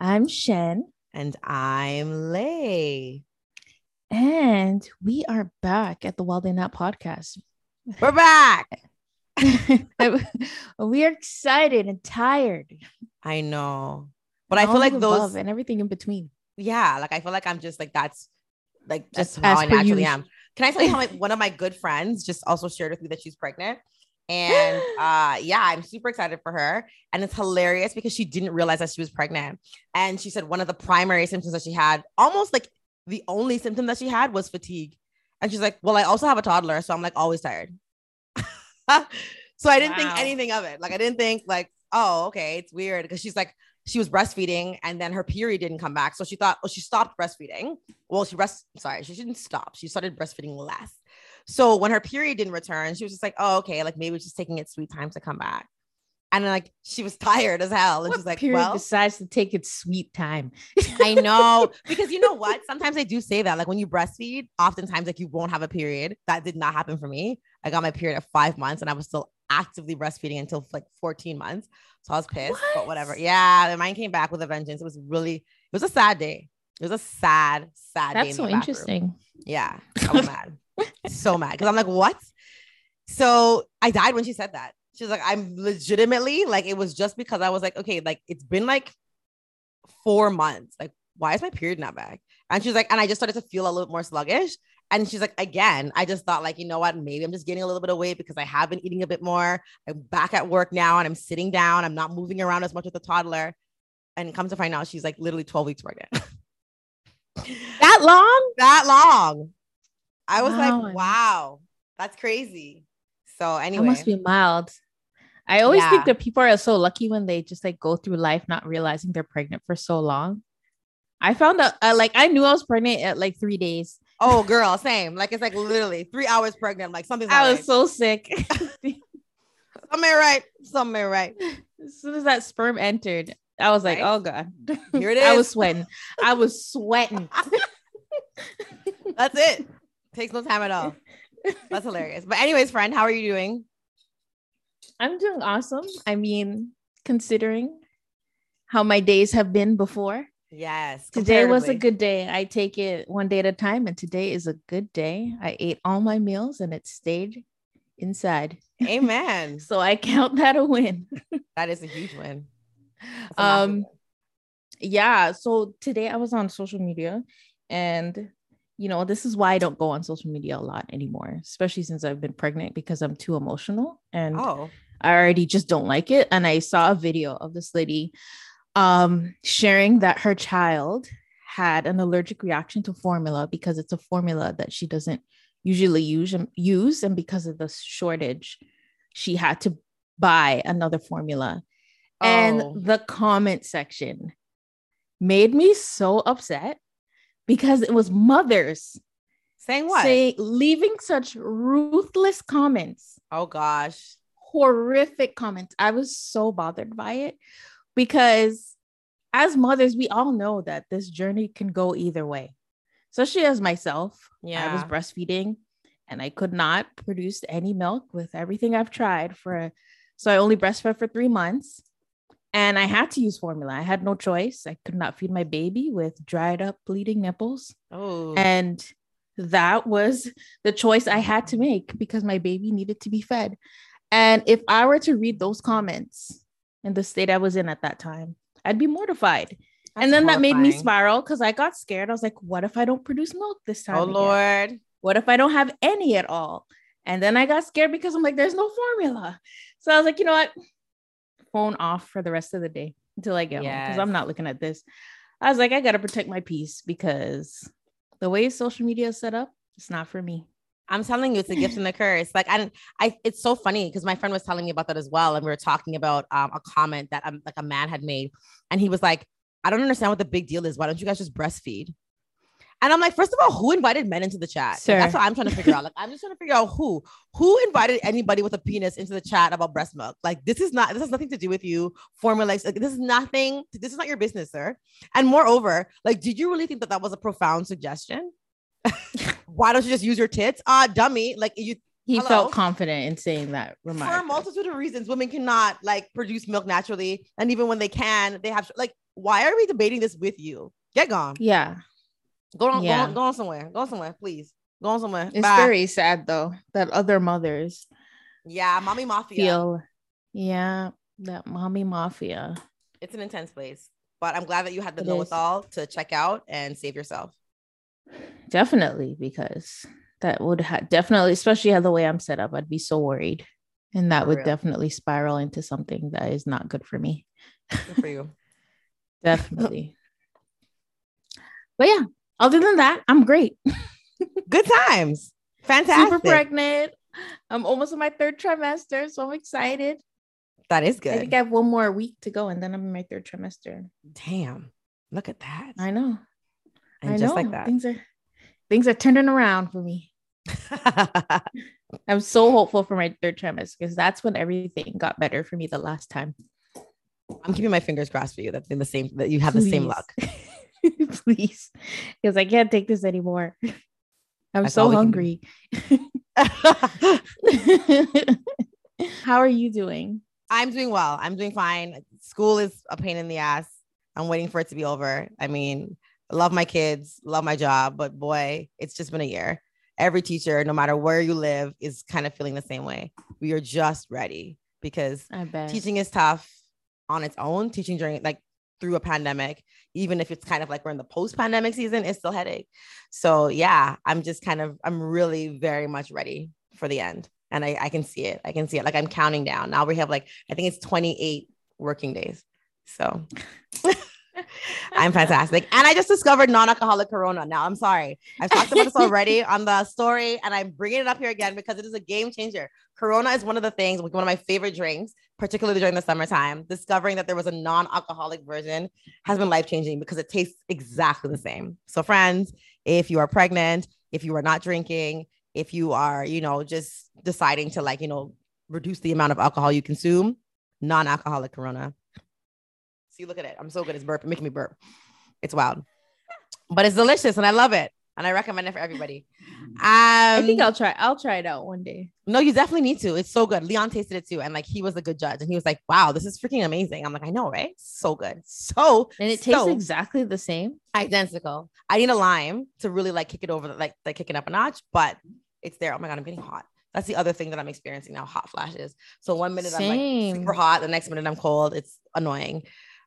I'm Shen, And I'm Lay. and we are back at the Wild and Out podcast. We're back. we are excited and tired. I know. But I feel like those, and everything in between. yeah, like I feel like I'm just like, that's like just As- how I naturally usual. am. Can I tell you how my, one of my good friends just also shared with me that she's pregnant? And uh yeah, I'm super excited for her. And it's hilarious because she didn't realize that she was pregnant. And she said one of the primary symptoms that she had, almost like the only symptom that she had was fatigue. And she's like, Well, I also have a toddler, so I'm like always tired. so I didn't Wow. think anything of it. Like I didn't think like, oh, okay, it's weird. Because she's like, she was breastfeeding and then her period didn't come back. So she thought, oh, she stopped breastfeeding. Well, she rest sorry, she didn't stop. She started breastfeeding less. So when her period didn't return, she was just like, oh, okay, like maybe it's just taking its sweet time to come back. And then, like she was tired as hell. And What she's like, period well, decides to take its sweet time. I know because you know what? Sometimes I do say that, like when you breastfeed, oftentimes like you won't have a period. That did not happen for me. I got my period at five months, and I was still actively breastfeeding until like 14 months. So I was pissed, but whatever. What? Yeah, mine came back with a vengeance. It was really, it was a sad day. It was a sad, sad day. That's so interesting. Yeah, I was mad, so mad because I'm like, what? So I died when she said that. She's like, I'm legitimately like, it was just because I was like, okay, like it's been like four months. Like, why is my period not back? And she's like, and I just started to feel a little more sluggish. And she's like, again, I just thought, like, you know what? Maybe I'm just gaining a little bit of weight because I have been eating a bit more. I'm back at work now and I'm sitting down. I'm not moving around as much with the toddler. And come to find out, she's like literally 12 weeks pregnant. That long? that long. I was Wow. like, wow, that's crazy. So anyway, must be mild. I always Yeah. think that people are so lucky when they just like go through life not realizing they're pregnant for so long. I found out, uh, like, I knew I was pregnant at like three days. oh girl, same. Like it's like literally three hours pregnant. Like something's not I was right. so sick. something right. Something right. as soon as that sperm entered, I was like, Right? oh God. Here it I was sweating. I was sweating. That's it. Takes no time at all. That's hilarious. But anyways, friend, how are you doing? I'm doing awesome. I mean, considering how my days have been before. Yes. Today was a good day. I take it one day at a time, and today is a good day. I ate all my meals and it stayed inside. Amen. So I count that a win. That is a huge win. A Um, win. yeah. So today I was on social media, and you know, this is why I don't go on social media a lot anymore, especially since I've been pregnant because I'm too emotional and oh, I already just don't like it. And I saw a video of this lady um sharing that her child had an allergic reaction to formula because it's a formula that she doesn't usually use and use and because of the shortage she had to buy another formula Oh. and the comment section made me so upset because it was mothers saying what? saying leaving such ruthless comments oh gosh. horrific comments. I was so bothered by it because as mothers, we all know that this journey can go either way. Especially as myself, yeah. I was breastfeeding and I could not produce any milk with everything I've tried for so I only breastfed for 3 months and I had to use formula. I had no choice. I could not feed my baby with dried up bleeding nipples Oh, and that was the choice I had to make because my baby needed to be fed. And if I were to read those comments in the state I was in at that time, I'd be mortified. and then that made me spiral because I got scared. I was like, what if I don't produce milk this oh, time? Oh again? Lord. What if I don't have any at all? And then I got scared because I'm like, there's no formula. So I was like, you know what? Phone off for the rest of the day until I get home because I'm not looking at this. I was like, I gotta protect my peace because the way social media is set up, it's not for me. I'm telling you, it's a gift and a curse. Like, I, I, it's so funny because my friend was telling me about that as well, and we were talking about um, a comment that um, like a man had made, and he was like, "I don't understand what the big deal is. Why don't you guys just breastfeed?" And I'm like, first of all, who invited men into the chat? Like, that's what I'm trying to figure out. Like, I'm just trying to figure out who, who invited anybody with a penis into the chat about breast milk. Like, this is not, this has nothing to do with you. Formulates, like, this is nothing. This is not your business, sir. And moreover, like, did you really think that that was a profound suggestion? Why don't you just use your tits? Ah, dummy. Like, you He Hello? felt confident in saying that for a multitude of reasons, women cannot like produce milk naturally, and even when they can, they have like. Why are we debating this with you? Get gone. yeah, Go on. Yeah. Go on. Go on somewhere. Go on somewhere, please. Go on somewhere. it's Bye. very sad though that other mothers yeah, mommy mafia. feel, yeah, that mommy mafia. It's an intense place, but I'm glad that you had the know is. with all to check out and save yourself. Definitely, because that would ha- definitely, especially how the way I'm set up, I'd be so worried. And that For would real. definitely spiral into something that is not good for me. Good for you. Definitely. but yeah, other than that, I'm great. Good times. Fantastic. Super pregnant. I'm almost in my third trimester, so I'm excited. That is good. I think I have one more week to go, and then I'm in my third trimester. Damn. Look at that. I know. and I just know. like that. Things are things are turning around for me. I'm so hopeful for my third trimester because that's when everything got better for me the last time. I'm keeping my fingers crossed for you. That's in the same that you have the same luck. Please. Because I can't take this anymore. I'm That's so all we can hungry. How are you doing? I'm doing well. I'm doing fine. School is a pain in the ass. I'm waiting for it to be over. I mean, I love my kids, love my job, but boy, it's just been a year. Every teacher, no matter where you live, is kind of feeling the same way. We are just ready because teaching is tough on its own. Teaching during like through a pandemic, even if it's kind of like we're in the post-pandemic season, it's still headache. So yeah, I'm just kind of I'm really very much ready for the end. And I, I can see it. I can see it. Like I'm counting down. Now we have like, I think it's 28 working days. So I'm fantastic. And I just discovered non-alcoholic Corona. Now I'm sorry. I've talked about this already on the story, and I'm bringing it up here again because it is a game changer. Corona is one of the things, one of my favorite drinks, particularly during the summertime. Discovering that there was a non-alcoholic version has been life-changing because it tastes exactly the same. So, friends, if you are pregnant, if you are not drinking, if you are, you know, just deciding to like, you know, reduce the amount of alcohol you consume, non-alcoholic Corona. See, look at it. I'm so good. It's burp, making me burp. It's wild, but it's delicious and I love it. And I recommend it for everybody. Um, I think I'll try. I'll try it out one day. no, you definitely need to. It's so good. Leon tasted it too, and like he was a good judge, and he was like, "Wow, this is freaking amazing." I'm like, "I know, right? So good, so And it tastes exactly the same. identical." I need a lime to really like kick it over, like like kicking up a notch, but it's there. Oh my god, I'm getting hot. That's the other thing that I'm experiencing now: hot flashes. So one minute I'm like super hot, the next minute I'm cold. It's annoying.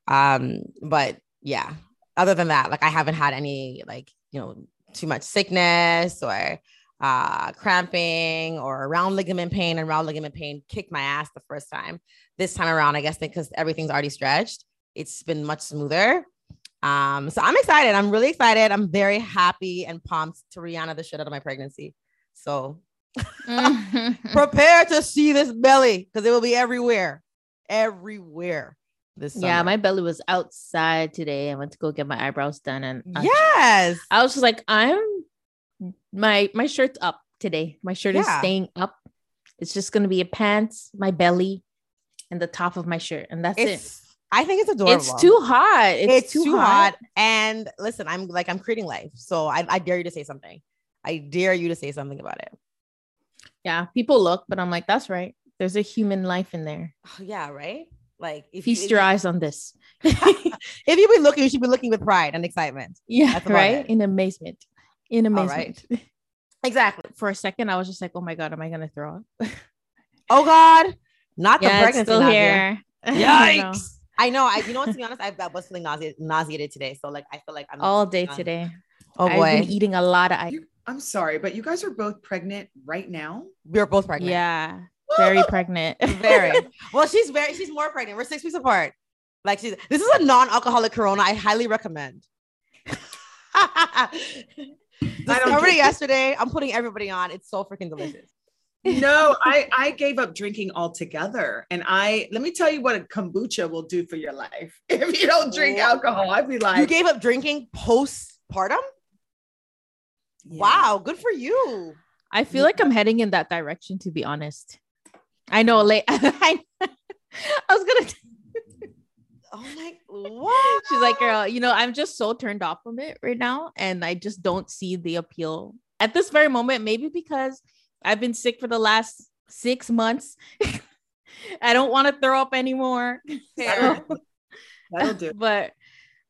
Um, but yeah. Other than that, like I haven't had any like you know too much sickness or uh cramping or round ligament pain and round ligament pain kicked my ass the first time. This time around, I guess because everything's already stretched, it's been much smoother. Um, so I'm excited. I'm really excited. I'm very happy and pumped to Rihanna the shit out of my pregnancy. So prepare to see this belly because it will be everywhere, everywhere. This yeah, my belly was outside today. I went to go get my eyebrows done, and I- yes, I was just like, I'm my my shirt's up today. My shirt is staying up. It's just gonna be a pants, my belly, and the top of my shirt, and that's it. I think it's adorable. It's too hot. It's, It's, too, hot. And listen, I'm like I'm creating life, so I, I dare you to say something. I dare you to say something about it. Yeah, people look, but I'm like, that's right. There's a human life in there. Oh, yeah, right. Like if Feast you, your eyes on this. If you be looking, you should be looking with pride and excitement. yeah, That's right. it. In amazement. In All amazement. Exactly. For a second, I was just like, "Oh my god, am I gonna throw up?" Oh God, not the yeah, it's pregnancy. still nausea. here. Yikes. I know. I you know what? To be honest, I, I was feeling nauseated, nauseated today. So like, I feel like I'm All day today. Oh I've boy, been eating a lot of ice. I'm sorry, but you guys are both pregnant right now. we're both pregnant. Yeah, very pregnant. very. Well, she's very. She's more pregnant. We're six weeks apart. Like she's. This is a non-alcoholic Corona. I highly recommend. Discovered it yesterday. I'm putting everybody on. It's so freaking delicious. no, I I gave up drinking altogether, and I let me tell you what a kombucha will do for your life. If you don't drink What? alcohol, I'd be like, You gave up drinking postpartum. Yeah. Wow, good for you. I feel like I'm heading in that direction. To be honest, I know. Like, I, I was gonna. Oh my, what? She's like, girl, you know, I'm just so turned off from it right now. And I just don't see the appeal at this very moment. Maybe because I've been sick for the last six months. I don't want to throw up anymore. So- that'll do. but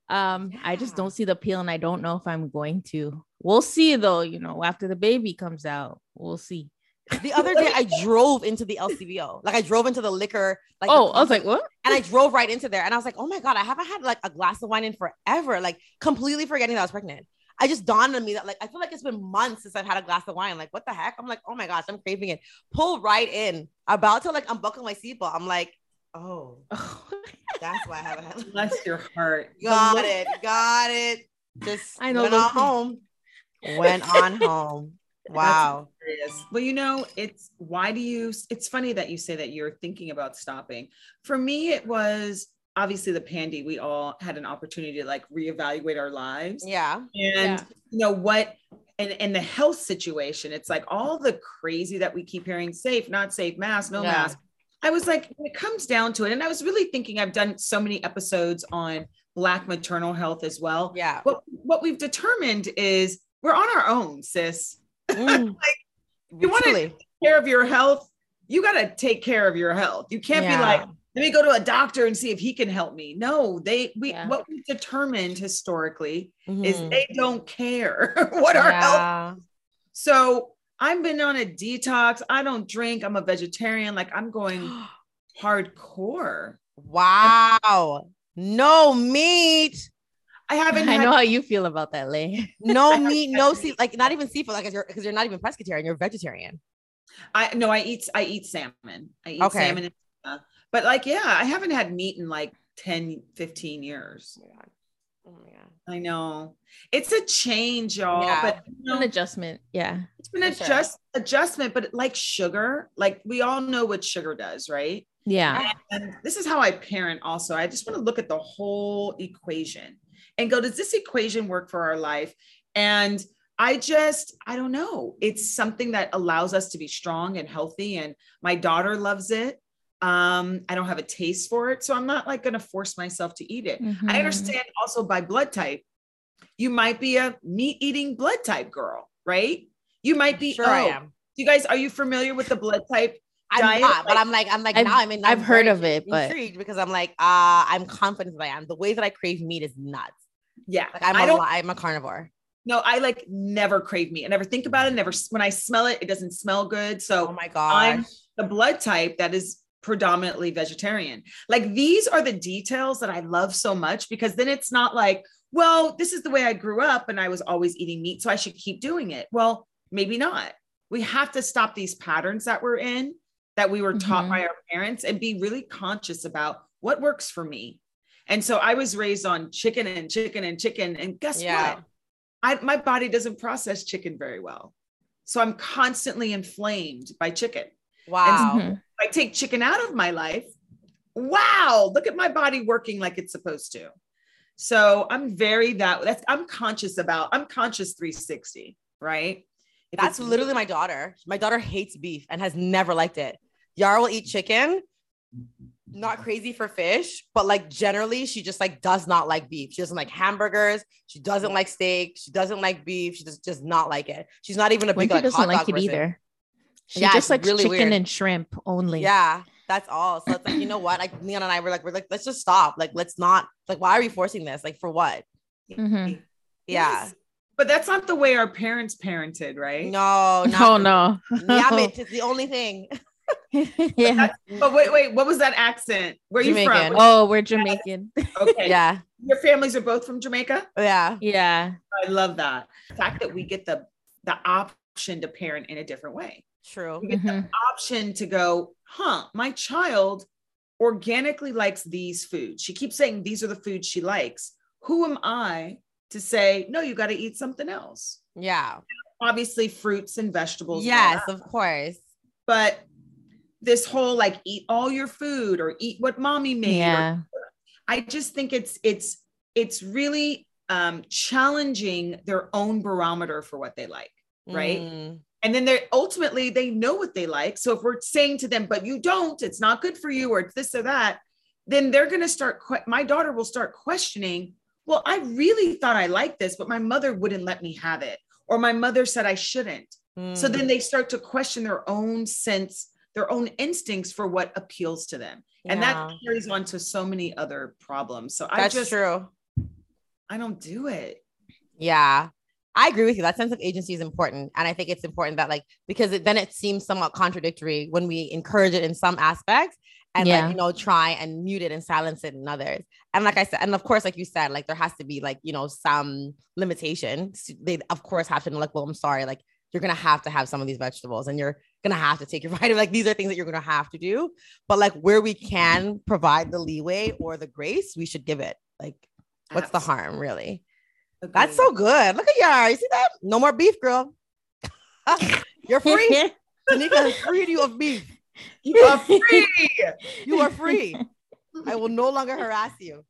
um, I just don't see the appeal. And I don't know if I'm going to. We'll see though, you know, after the baby comes out. We'll see. The other day, I drove into the LCBO. Like I drove into the liquor. Like oh, the oh, I was like, what? and I drove right into there, and I was like, oh my god, I haven't had like a glass of wine in forever. Like completely forgetting that I was pregnant. I just dawned on me that like I feel like it's been months since I've had a glass of wine. Like what the heck? I'm like, oh my gosh, I'm craving it. Pull right in, about to like unbuckle my seatbelt. I'm like, oh, that's why I haven't had. Bless your heart. Got it, got it. Just I know went those on home. Went on home. Wow. Well, you know, it's why do you? It's funny that you say that you're thinking about stopping. For me, it was obviously the pandy. We all had an opportunity to like reevaluate our lives. Yeah. And Yeah. you know what? And and the health situation, it's like all the crazy that we keep hearing: safe, not safe, mask, no Yeah. mask. I was like, when it comes down to it, and I was really thinking. I've done so many episodes on Black maternal health as well. Yeah. What what we've determined is we're on our own, sis. Mm. you wanna- Truly. care of your health, you got to take care of your health. You can't be like, let me go to a doctor and see if he can help me. No, they we Yeah. what we determined historically is Mhm. they don't care what our health. Yeah. So I've been on a detox. I don't drink. I'm a vegetarian. Like I'm going hardcore. Wow. No meat. I haven't I had know how you feel about that, Lay. No meat, no sea, like not even seafood, like 'cause you're because you're not even pescatarian, you're vegetarian. I no, I eat I eat salmon. I eat Okay. salmon. and- uh, but like, yeah, I haven't had meat in like 10, 15 years. Oh my god. Oh my god. I know. It's a change, y'all. Yeah. But you know, An adjustment. Yeah. it's been for a sure. just adjustment, but like sugar, like we all know what sugar does, right? Yeah. And this is how I parent also. I just want to look at the whole equation and go, does this equation work for our life? And I just, I don't know. It's something that allows us to be strong and healthy. And my daughter loves it. Um, I don't have a taste for it. So I'm not like going to force myself to eat it. I Mhm. understand also by blood type. You might be a meat eating blood type girl, right? You might be. Sure I oh, am. You guys, are you familiar with the blood type? I'm diet, not, but like- I'm like, I'm like I've- now I'm in. I've I'm heard of it, but- intrigued because I'm like, uh, I'm confident that I am. The way that I crave meat is nuts. Yeah. Like I'm I a, don't I'm a carnivore. No, I like never crave meat. I never think about it. Never when I smell it, it doesn't smell good. So Oh my I'm the blood type that is predominantly vegetarian. Like these are the details that I love so much because then it's not like, well, this is the way I grew up and I was always eating meat, so I should keep doing it. Well, maybe not. We have to stop these patterns that we're in that we were taught Mhm. by our parents and be really conscious about what works for me. And so I was raised on chicken and chicken and chicken. And guess Yeah. what? I, my body doesn't process chicken very well. So I'm constantly inflamed by chicken. Wow. Mhm. I take chicken out of my life, wow, look at my body working like it's supposed to. So I'm very that that's I'm conscious about, I'm conscious 360, right? If That's literally my daughter. My daughter hates beef and has never liked it. Yara will eat chicken. Not crazy for fish, but like generally, she just like does not like beef. She doesn't like hamburgers. She doesn't like steak. She doesn't like beef. She just does not like it. She's not even a big Winter like doesn't hot like dog it person. either. She Yeah, just it's likes really chicken weird. and shrimp only. Yeah, that's all. So it's like, you know what? Like Leon and I were like, we're like, let's just stop. Like, let's not. Like, why are we forcing this? Like, for what? Mm-hmm. Yeah. Yes. But that's not the way our parents parented, right? No, No, not no. Yamit is the only thing. Yeah. But wait, wait, what was that accent? Where are you from? Oh, we're Jamaican. Okay. Yeah, Your families are both from Jamaica? yeah, yeah. I love that. The fact that we get the the option to parent in a different way. true. We get the Mhm. option to go, huh, my child organically likes these foods. She keeps saying these are the foods she likes. Who am I to say, no, you got to eat something else? Yeah. Obviously, fruits and vegetables. Yes, of course. But this whole like eat all your food or eat what mommy made. or- I just think it's it's it's really um challenging their own barometer for what they like. Right. Mm, and then they're ultimately they know what they like so if we're saying to them but you don't it's not good for you or it's this or that then they're going to start que- my daughter will start questioning well i really thought i liked this but my mother wouldn't let me have it or my mother said i shouldn't so mm. then they start to question their own sense their own instincts for what appeals to them and that carries on to so many other problems so i that's just true. i don't do it Yeah. I agree with you. That sense of agency is important. And I think it's important that, like, because it, then it seems somewhat contradictory when we encourage it in some aspects and, Yeah. like, you know, try and mute it and silence it in others. And, like I said, and of course, like you said, like, there has to be, like, you know, some limitation. They, of course, have to, know, like, well, I'm sorry, like, you're going to have to have some of these vegetables and you're going to have to take your vitamin. Like, these are things that you're going to have to do. But, like, where we can provide the leeway or the grace, we should give it. Like, what's the harm, really? That's so good. Look at y'all. You see that? No more beef, girl. You're free. Tanika freed you of beef. you are free You are free. I will no longer harass you.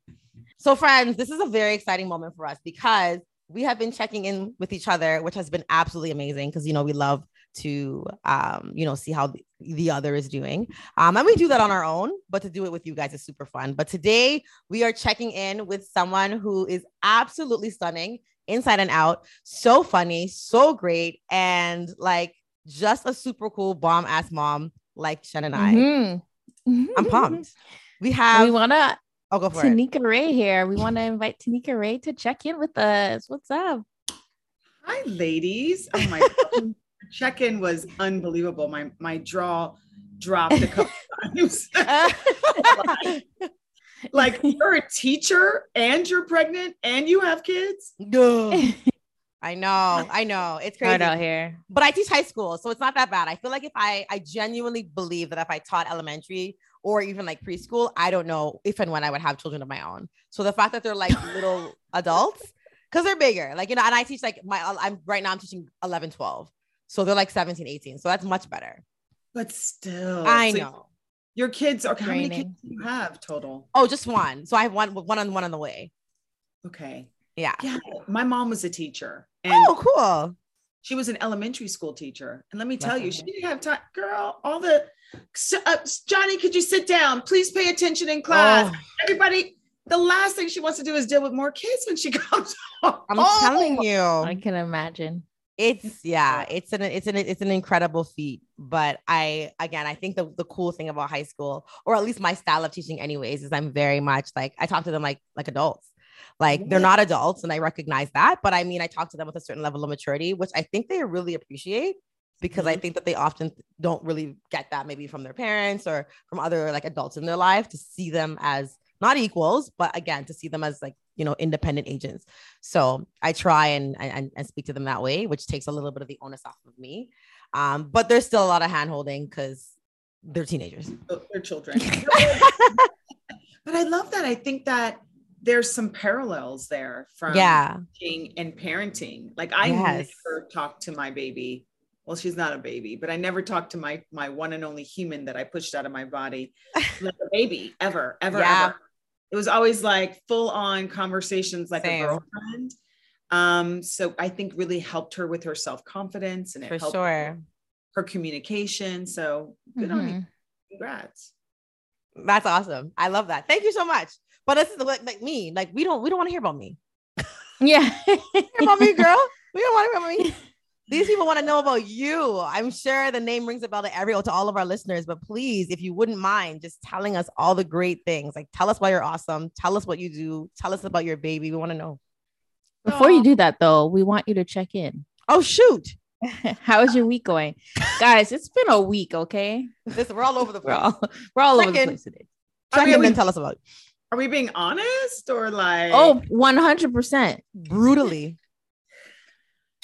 So, friends, this is a very exciting moment for us because we have been checking in with each other, which has been absolutely amazing because you know we love to um, you know see how the, the other is doing. Um, and we do that on our own, but to do it with you guys is super fun. But today we are checking in with someone who is absolutely stunning inside and out, so funny, so great, and like just a super cool bomb ass mom like Shen and I. Mhm. I'm pumped. We have. we want to I'll go for it. Tanika Ray here. We want to invite Tanika Ray to check in with us. What's up? Hi, ladies. Oh my God. Check-in was unbelievable. My my draw dropped a couple times. like you're a teacher and you're pregnant and you have kids. no. I know, I know. It's crazy. Hard out here. But I teach high school, so it's not that bad. I feel like if I I genuinely believe that if I taught elementary or even like preschool, I don't know if and when I would have children of my own. So the fact that they're like little adults, because they're bigger, like you know, and I teach like my I'm right now I'm teaching 11, 12. So they're like 17, 18. So that's much better. But still, I so know. Your kids are how many kids do you have total? Oh, just one. So I have one one on one on the way. Okay. Yeah. Yeah. My mom was a teacher and Oh, cool. she was an elementary school teacher. And let me tell Bless you, her she didn't have time. Girl, all the uh, Johnny, could you sit down? Please pay attention in class. Oh, Everybody, the last thing she wants to do is deal with more kids when she comes home. I'm Oh, telling you. I can imagine. It's yeah, it's an it's an it's an incredible feat. But I again, I think the the cool thing about high school, or at least my style of teaching, anyways, is I'm very much like I talk to them like like adults. Like they're not adults, and I recognize that. But I mean, I talk to them with a certain level of maturity, which I think they really appreciate because I mm-hmm. think that they often don't really get that maybe from their parents or from other like adults in their life to see them as not equals, but again, to see them as like, you know, independent agents. So I try and, and, and speak to them that way, which takes a little bit of the onus off of me. Um, but there's still a lot of hand holding because they're teenagers. They're children. but I love that. I think that there's some parallels there from yeah. teaching and parenting. Like I Yes. never talked to my baby. Well, she's not a baby, but I never talked to my my one and only human that I pushed out of my body like a baby ever, ever, Yeah. ever. It was always like full on conversations like Same. a girlfriend. Um, so I think really helped her with her self confidence and it For helped sure. her communication. So good on you. Mhm. Congrats. That's awesome. I love that. Thank you so much. But this is like, like me. Like we don't we don't want to hear about me. Yeah. Hear about me, girl. We don't want to hear about me. These people want to know about you. I'm sure the name rings a bell to every to all of our listeners, but please, if you wouldn't mind just telling us all the great things, like tell us why you're awesome, tell us what you do, tell us about your baby. We want to know. Before you do that, though, we want you to check in. Oh shoot. How is your week going, guys? It's been a week. Okay, Listen, we're all over the we're place. all we're all over the place today. Check I in we- and tell us about it. Are we being honest or like? Oh, 100 percent. brutally.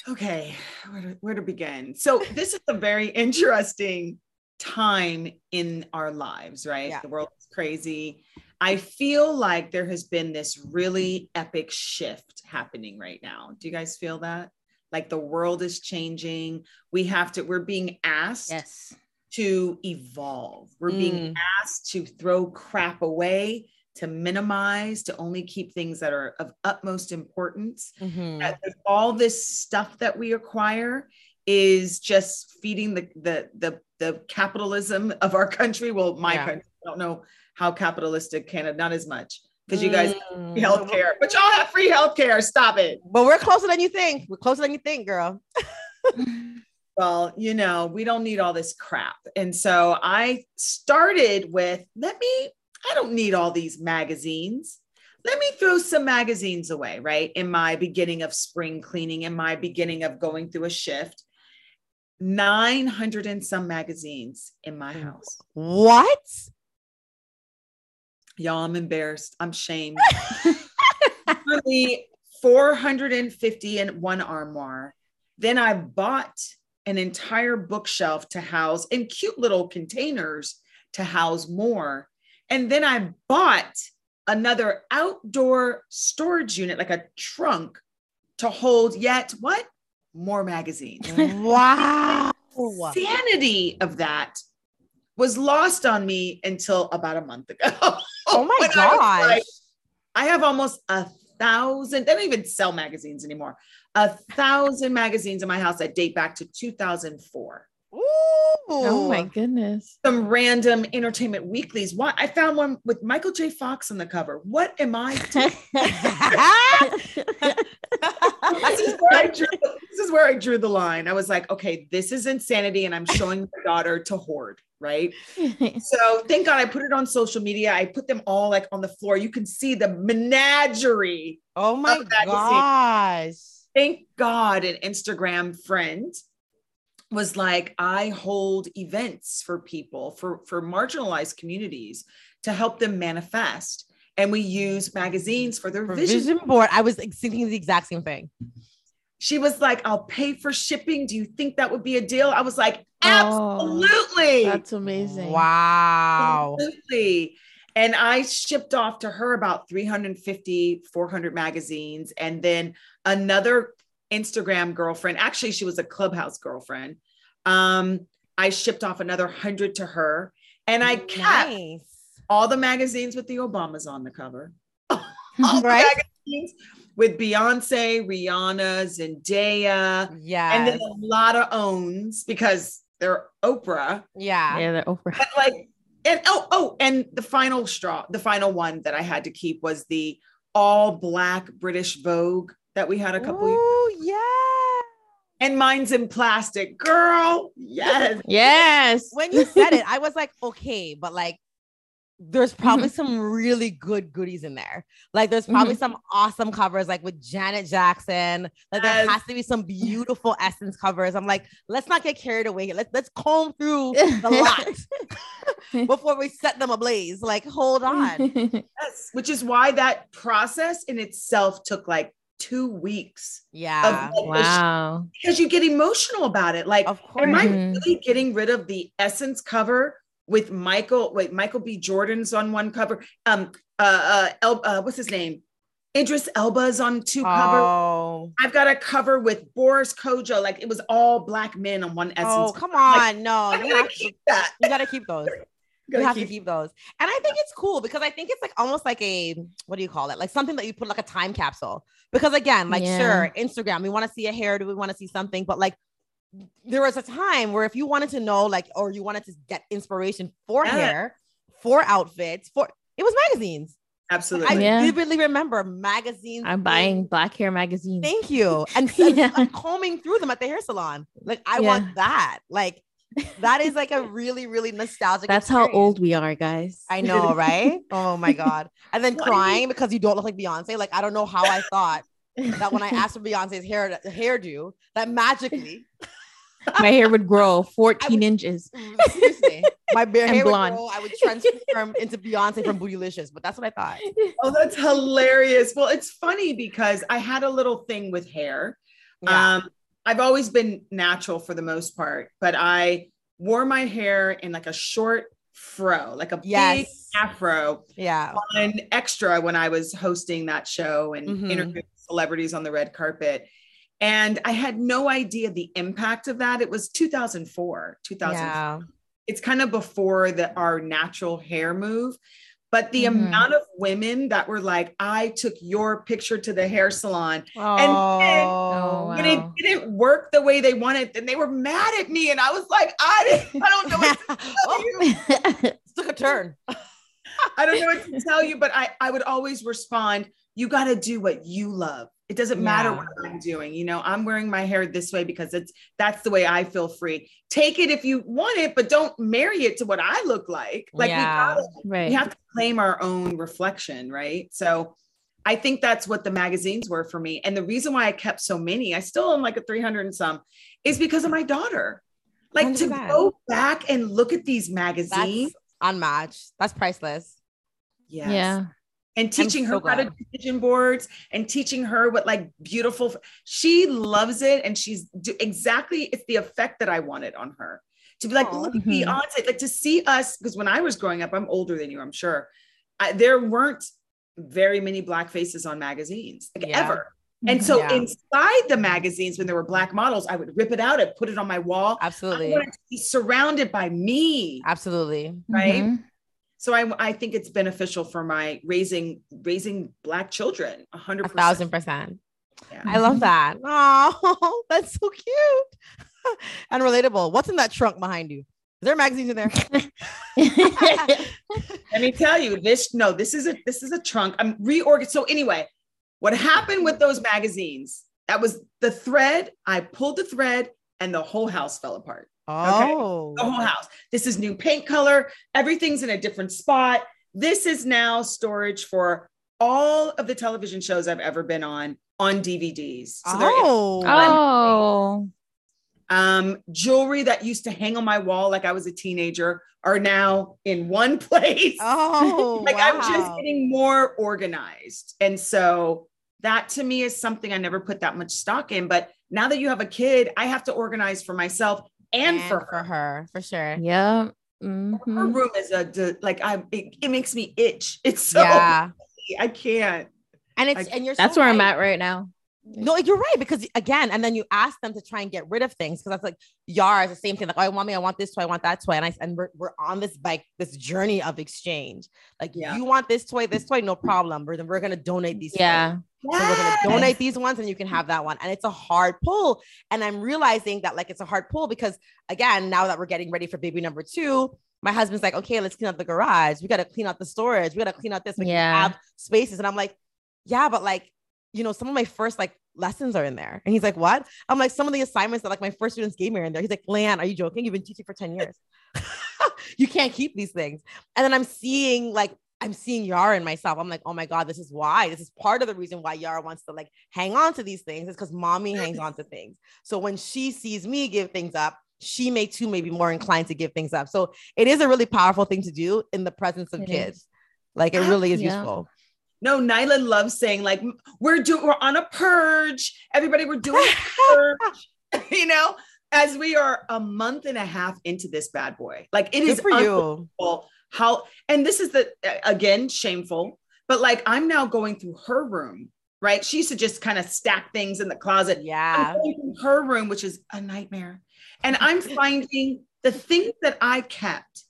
Okay. Where to, where to begin? So this is a very interesting time in our lives, right? Yeah. The world is crazy. I feel like there has been this really epic shift happening right now. Do you guys feel that? Like the world is changing. We have to, we're being asked Yes. to evolve. We're being Mm. asked to throw crap away, to minimize, to only keep things that are of utmost importance. Mhm. That all this stuff that we acquire is just feeding the the the, the capitalism of our country. Well, my Yeah. country. I don't know how capitalistic Canada, not as much because you guys Mm. free healthcare, but y'all have free healthcare. Stop it. But we're closer than you think. We're closer than you think, girl. well, you know, we don't need all this crap. And so I started with let me, I don't need all these magazines. Let me throw some magazines away, right? In my beginning of spring cleaning, in my beginning of going through a shift. 900 and some magazines in my house. What? Y'all, I'm embarrassed. I'm shamed. Literally 450 in one armoire. Then I bought an entire bookshelf to house in cute little containers to house more. And then I bought another outdoor storage unit, like a trunk, to hold yet what? More magazines. wow. The sanity of that was lost on me until about a month ago. Oh my When I gosh. like, I have almost a thousand, they don't even sell magazines anymore. A thousand magazines in my house that date back to 2004. Ooh. Oh my goodness. Some random entertainment weeklies. What I found one with Michael J. Fox on the cover. What am I this is where I drew this is where I drew the line. I was like, okay, this is insanity, and I'm showing my daughter to hoard, right? So thank God I put it on social media. I put them all like on the floor. You can see the menagerie. oh my gosh. Thank God an Instagram friend was like, I hold events for people, for, for marginalized communities to help them manifest. And we use magazines for their For vision. vision board, I was thinking the exact same thing. She was like, I'll pay for shipping. Do you think that would be a deal? I was like, Oh, absolutely. That's amazing. Wow. Absolutely. And I shipped off to her about 350, 400 magazines. And then another Instagram girlfriend, actually, she was a clubhouse girlfriend. Um, I shipped off another 100 to her. And I kept Nice. all the magazines with the Obamas on the cover. all the Right? magazines with Beyonce, Rihanna, Zendaya, Yeah. and then a lot of owns because they're Oprah. yeah. Yeah, they're over. But like, and oh, oh, and the final straw, the final one that I had to keep was the all black British Vogue that we had a couple years. Ooh, yeah. And mine's in plastic, girl. Yes. Yes. When you said it, I was like, okay, but like, there's probably mm-hmm. some really good goodies in there. Like, there's mm-hmm. probably some awesome covers, like with Janet Jackson. Like, there Yes. has to be some beautiful Essence covers. I'm like, let's not get carried away. here. Let's let's comb through the lot before we set them ablaze. Like, hold on. yes. Which is why that process in itself took like two weeks. Of, Yeah. like, the sh- wow. because you get emotional about it. Like, Of course. am I Mhm. really getting rid of the essence cover with Michael? Wait, Michael B. Jordan's on one cover. Um, uh, uh, El, uh what's his name? Idris Elba's on two cover. Oh. I've got a cover with Boris Kodjoe. Like it was all black men on one essence. Oh, come Like, on. No, you gonna have to, keep that. you gotta keep those. You have keep- to keep those. And I think it's cool because I think it's like almost like a what do you call it? Like something that you put like a time capsule. Because again, like Yeah. sure, Instagram, we want to see a hair, do we want to see something? But like there was a time where if you wanted to know, like, or you wanted to get inspiration for Yeah. hair, for outfits, for it was magazines. I Absolutely. Yeah. vividly remember magazines. I'm buying black hair magazines. Thank you. And, Yeah. like, combing through them at the hair salon. Like I Yeah. want that. Like that is like a really, really nostalgic. That's how old we are, guys. I know, right? Oh my god! And then Why do you- crying because you don't look like Beyonce. Like I don't know how I thought that when I asked for Beyonce's hair hairdo, that magically My hair would grow 14 inches. seriously, my bare And hair would blonde. grow, I would transform into Beyonce from Bootylicious. But that's what I thought. Oh, that's hilarious. Well, it's funny because I had a little thing with hair. Yeah. Um, I've always been natural for the most part, but I wore my hair in like a short fro, like a big afro Yeah. on extra when I was hosting that show and Mhm. interviewing celebrities on the red carpet. And I had no idea the impact of that. It was 2004, 2000. Yeah. It's kind of before the our natural hair move. But the Mhm. amount of women that were like, I took your picture to the hair salon Oh, Oh, and it didn't work the way they wanted, and they were mad at me. And I was like, I, didn't, I don't know what to tell Oh, you. took a turn. I don't know what to tell you, but I, I would always respond, you got to do what you love. It doesn't matter Yeah. what I'm doing. You know, I'm wearing my hair this way because it's that's the way I feel free. Take it if you want it, but don't marry it to what I look like. Like Yeah. we, gotta, right. we have to claim our own reflection, right? So I think that's what the magazines were for me. And the reason why I kept so many, I still own like a 300 and some, is because of my daughter. Like to 100%. go back and look at these magazines. That's unmatched. That's priceless. Yes. Yeah. And teaching so her how to do vision boards and teaching her what like beautiful she loves it and she's do, exactly it's the effect that i wanted on her to be like Aw. look at Mhm. beyonce like to see us because when i was growing up i'm older than you i'm sure I, there weren't very many black faces on magazines like Yeah. ever and so Yeah. inside the magazines when there were black models i would rip it out and put it on my wall i Absolutely. wanted to be surrounded by me Absolutely. right Mhm. So I, I think it's beneficial for my raising raising black children a hundred A percent. thousand percent. Yeah. I love that. Oh, that's so cute and relatable. What's in that trunk behind you? Is there magazines in there? Let me tell you this. No, this is a this is a trunk. I'm reorganized. So anyway, what happened with those magazines? That was the thread. I pulled the thread, and the whole house fell apart. Oh, The whole house. This is new paint color. Everything's in a different spot. This is now storage for all of the television shows I've ever been on on DVDs. So they're oh, Oh. um, jewelry that used to hang on my wall like I was a teenager are now in one place. oh, like I'm just getting more organized. And so that to me is something I never put that much stock in. But now that you have a kid, I have to organize for myself and, for her. for her, for sure. Yeah. Her Mhm. room is a like I it, it makes me itch. It's so Yeah, I can't. and it's I- and you're That's so where I'm at right now. No, you're right because again, and then you ask them to try and get rid of things because that's like Yara is the same thing. Like, oh, I want me, I want this toy, I want that toy, and I and we're, we're on this bike, this journey of exchange. Like, Yeah. you want this toy, this toy, no problem. But then we're gonna donate these. toys. Yeah. So we're gonna donate these ones, and you can have that one. And it's a hard pull. And I'm realizing that like it's a hard pull because again, now that we're getting ready for baby number two, my husband's like, okay, let's clean out the garage. We gotta clean out the storage. We gotta clean out this. Like, Yeah. yeah. have spaces. And I'm like, yeah, but like, you know, some of my first like lessons are in there. And he's like, what? I'm like, some of the assignments that like my first students gave me are in there. He's like, Lan, are you joking? You've been teaching for 10 years. you can't keep these things. And then I'm seeing like I'm seeing Yara in myself. I'm like, oh my God, this is why. This is part of the reason why Yara wants to like hang on to these things is because mommy hangs on to things. So when she sees me give things up, she may too may be more inclined to give things up. So it is a really powerful thing to do in the presence of It kids. is. Like it really is Yeah. useful. No, Nyla loves saying like we're doing we're on a purge. Everybody, we're doing a purge. you know, as we are a month and a half into this bad boy. Like it Good is for you. how and this is the again shameful, but like I'm now going through her room, right? She used to just kind of stack things in the closet. Yeah. I'm going through her room, which is a nightmare. And I'm finding the things that I kept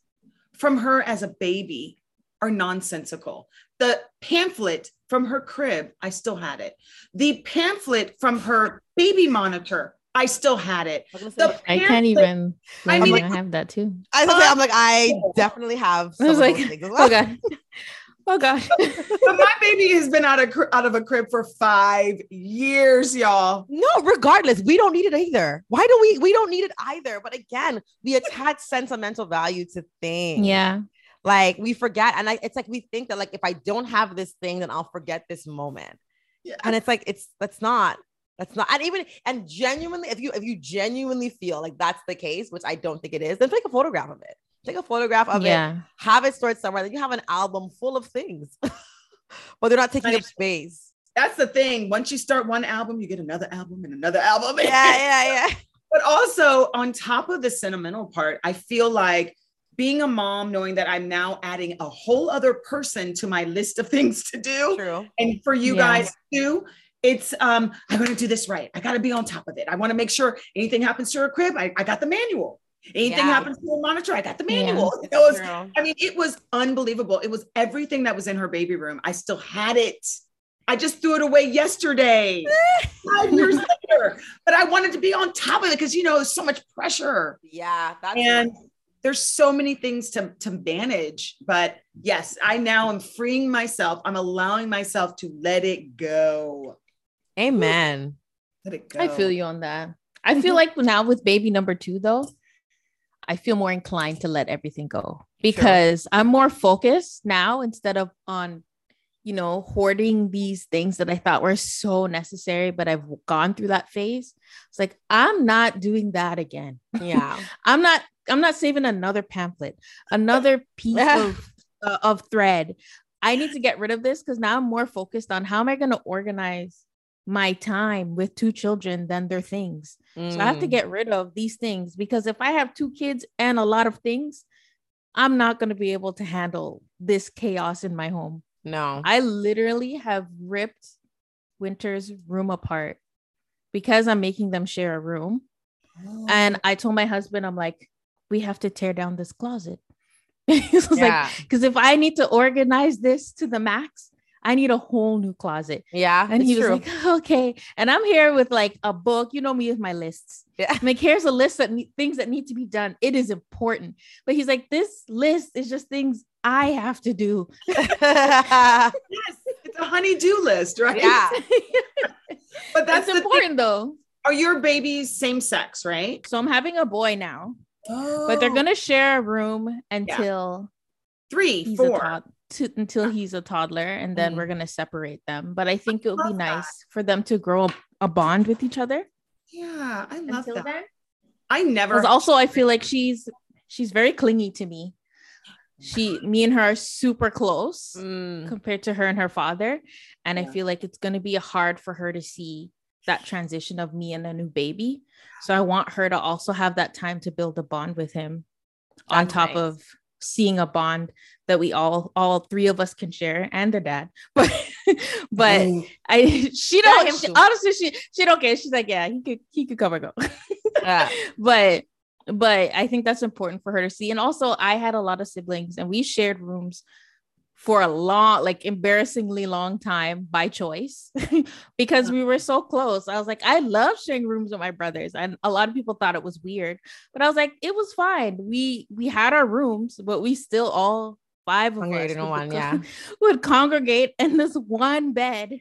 from her as a baby are nonsensical. The pamphlet from her crib, I still had it. The pamphlet from her baby monitor, I still had it. I The say- I can't even. I I mean, mean, I have that too. I was gonna say, I'm like, I oh. definitely have. Some I was like, those things oh god, oh god. but my baby has been out of out of a crib for five years, y'all. No, regardless, we don't need it either. Why do we? We don't need it either. But again, we attach sentimental value to things. yeah, Like we forget, and I, it's like we think that like if I don't have this thing, then I'll forget this moment. Yeah. And it's like it's that's not that's not and even and genuinely if you if you genuinely feel like that's the case, which I don't think it is, then take a photograph of it. Take a photograph of it, yeah. have it stored somewhere. Then you have an album full of things, but they're not taking up space. That's the thing. Once you start one album, you get another album and another album. Yeah, yeah, yeah. But also, on top of the sentimental part, I feel like being a mom, knowing that I'm now adding a whole other person to my list of things to do. True. And for you Yeah. guys too, it's um, I'm gonna do this right. I gotta be on top of it. I want to make sure anything happens to her crib, I, I got the manual. Anything Yeah. happens to her monitor, I got the Yeah. manual. It was- True. I mean, it was unbelievable. It was everything that was in her baby room. I still had it. I just threw it away yesterday, five years later. But I wanted to be on top of it because you know there's so much pressure, Yeah, that's and there's so many things to to manage. But yes, I now am freeing myself. I'm allowing myself to let it go. amen. Let it go. I feel you on that. I feel mm-hmm. like now with baby number two, though, I feel more inclined to let everything go because I'm more focused now instead of on, you know, hoarding these things that I thought were so necessary, but I've gone through that phase. It's like, I'm not doing that again. Yeah. I'm not, I'm not saving another pamphlet, another piece of, uh, of thread. I need to get rid of this because now I'm more focused on how am I going to organize my time with two children than their things. So I have to Mm. get rid of these things because if I have two kids and a lot of things, I'm not going to be able to handle this chaos in my home. No. I literally have ripped Winter's room apart because I'm making them share a room. Oh. And I told my husband, I'm like, we have to tear down this closet. Was like, yeah. because if I need to organize this to the max, I need a whole new closet. yeah. And he was true. like, okay. And I'm here with like a book. You know me with my lists. Yeah. I'm like, here's a list of ne- things that need to be done. It is important. But he's like, this list is just things I have to do. yes, it's a honey-do list, right? yeah. But that's the thing. important though. Are your babies same sex, right? So I'm having a boy now, Oh, but they're gonna share a room until three, he's a four. to, until he's a toddler, and then Mhm. we're gonna separate them. But I think it would be love that. nice for them to grow a, a bond with each other. Yeah, I love Until that. then, I never. also I feel like she's she's very clingy to me. She, me, and her are super close Mm. compared to her and her father, and I feel like it's gonna be hard for her to see that transition of me and a new baby. So I want her to also have that time to build a bond with him, on top nice. of seeing a bond that we all all three of us can share and their dad. But but Oh, I she don't him she, honestly she she don't care. She's like, yeah, he could he could come or go. Yeah. but but I think that's important for her to see. And also I had a lot of siblings and we shared rooms for a long, like embarrassingly long time by choice because we were so close. I was like, I love sharing rooms with my brothers. And a lot of people thought it was weird, but I was like, it was fine. We we had our rooms, but we still all five of us would one, yeah. would congregate in this one bed.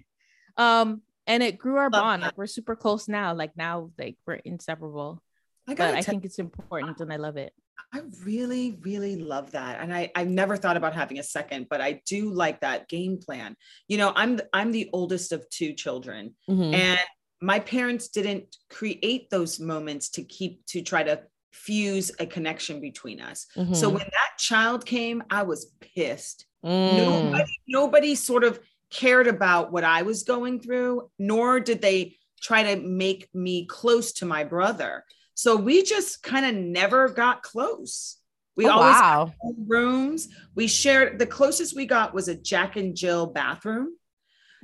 Um, and it grew our bond. Like we're super close now. Like now, like we're inseparable. I But I think it's important and I love it. I really, really love that. And I, I've never thought about having a second, but I do like that game plan. You know, I'm the, I'm the oldest of two children, Mhm. and my parents didn't create those moments to keep to try to fuse a connection between us. So Mhm. when that child came, I was pissed. Mm. Nobody, nobody sort of cared about what I was going through, nor did they try to make me close to my brother. So we just kind of never got close. We Oh, always wow. rooms. We shared the closest we got was a Jack and Jill bathroom.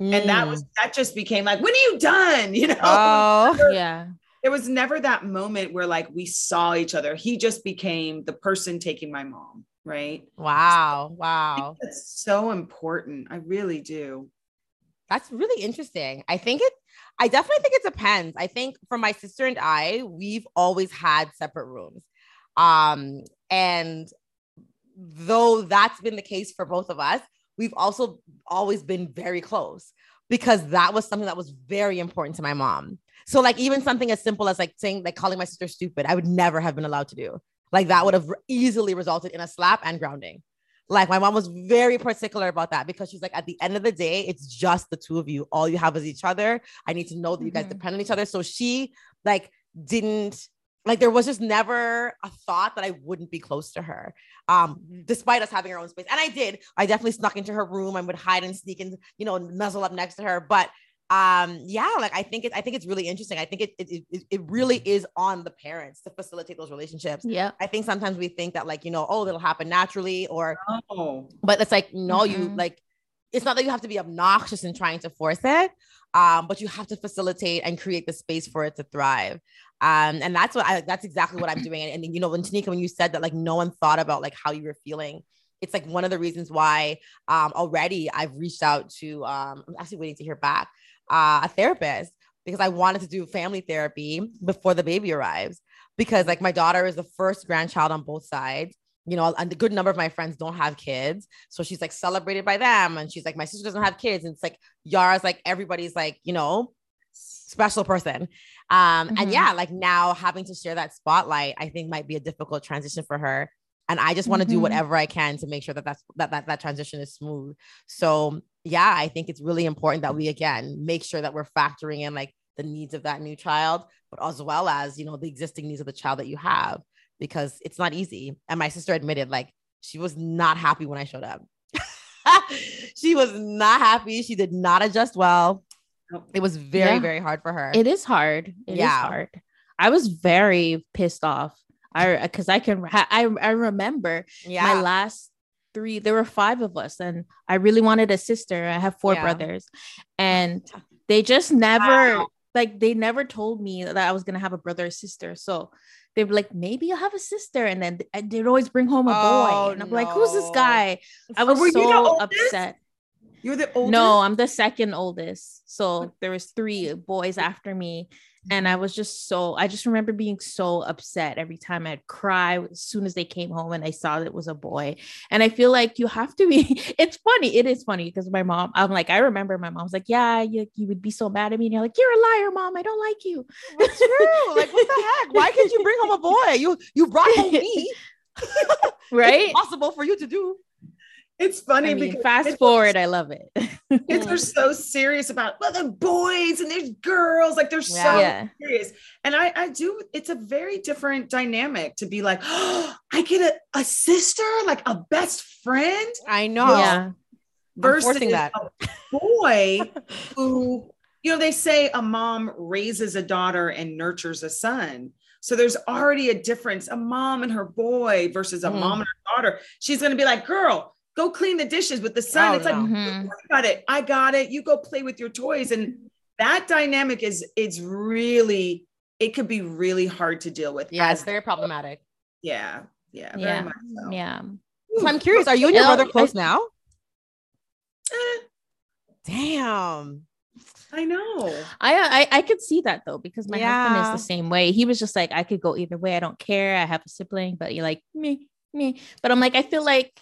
And that was that just became like, when are you done? You know, Mm. Oh. Yeah. there was never that moment where like we saw each other. He just became the person taking my mom, right? Wow. I Wow. That's so important. I really do. That's really interesting. I think it, I definitely think it depends. I think for my sister and I, we've always had separate rooms. Um, and though that's been the case for both of us, we've also always been very close because that was something that was very important to my mom. So, like, even something as simple as like saying, like, calling my sister stupid, I would never have been allowed to do. Like, that would have easily resulted in a slap and grounding. Like my mom was very particular about that because she's like, at the end of the day, it's just the two of you. All you have is each other. I need to know that you guys Mhm. depend on each other. So she like didn't like there was just never a thought that I wouldn't be close to her. Um, despite us having our own space. And I did. I definitely snuck into her room and would hide and sneak and you know nuzzle up next to her. But um yeah like i think it i think it's really interesting. I think it it, it it really is on the parents to facilitate those relationships. Yeah. I think sometimes we think that like you know oh it'll happen naturally or Oh, but it's like no you Mhm. like it's not that you have to be obnoxious in trying to force it um but you have to facilitate and create the space for it to thrive. Um and that's what I that's exactly what I'm doing. And, and you know when Tanika when you said that like no one thought about like how you were feeling it's like one of the reasons why um already I've reached out to um I'm actually waiting to hear back uh a therapist because I wanted to do family therapy before the baby arrives because like my daughter is the first grandchild on both sides you know, and a good number of my friends don't have kids. So she's like celebrated by them. And she's like, my sister doesn't have kids. And it's like, Yara's like, everybody's like, you know, special person. Um, Mhm. and yeah, like now having to share that spotlight, I think might be a difficult transition for her. And I just want to do Mhm. whatever I can to make sure that that's, that, that that transition is smooth. So yeah, I think it's really important that we again make sure that we're factoring in like the needs of that new child, but as well as you know the existing needs of the child that you have because it's not easy. And my sister admitted like she was not happy when I showed up. she was not happy. She did not adjust well. Oh, it was very, Yeah. very hard for her. It is hard. It is Yeah. hard. I was very pissed off. I because I can I I remember yeah. my last three. There were five of us, and I really wanted a sister. I have four Yeah. brothers, and they just never Wow. like they never told me that I was gonna have a brother or sister. So they were like, maybe you'll have a sister, and then th- they'd always bring home a boy, Oh, and I'm like, who's this guy? I was were so upset. you're the oldest. No, I'm the second oldest. So there was three boys after me. And I was just so I just remember being so upset every time I'd cry as soon as they came home and I saw that it was a boy. And I feel like you have to be it's funny. It is funny because my mom, I'm like, I remember my mom's like, Yeah, you, you would be so mad at me. And you're like, You're a liar, mom. I don't like you. What's true? Like, what the heck? Why can't you bring home a boy? You you brought home me. Right? It's possible for you to do. It's funny I mean, because fast forward, I love it. Kids are so serious about well, the boys and there's girls, like they're so Yeah. yeah. serious. And I, I do, it's a very different dynamic to be like, oh, I get a, a sister, like a best friend I know. Yeah. versus that. a boy who, you know, they say a mom raises a daughter and nurtures a son. So there's already a difference, a mom and her boy versus a Mhm. mom and her daughter. She's going to be like, girl, go clean the dishes with the son. Oh, it's like, no. "Don't worry about it. I got it. You go play with your toys. And that dynamic is, it's really, it could be really hard to deal with. Yeah, as- it's very problematic. yeah. Yeah. Very Yeah. much so. Yeah. So I'm curious, are you and your Yeah, brother I- close now? Eh, Damn. I know. I, I I could see that though because my husband is the same way. He was just like, I could go either way. I don't care. I have a sibling, but you're like me, me. But I'm like, I feel like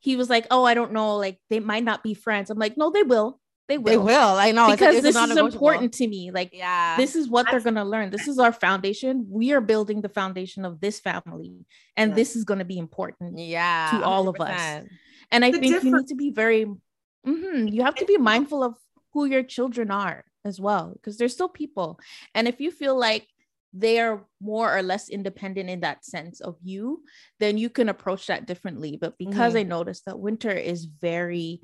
he was like, oh, I don't know, like they might not be friends. I'm like, no, they will. They will. They will. I know. because it's this is important to me. Like Yeah. this is what they're gonna learn. This is our foundation. We are building the foundation of this family, and Yeah. this is gonna be important. yeah. to all of us. And I The think you need to be very, Mhm. you have to be mindful of who your children are as well, because they're still people. And if you feel like they are more or less independent in that sense of you, then you can approach that differently. But because I noticed that Winter is very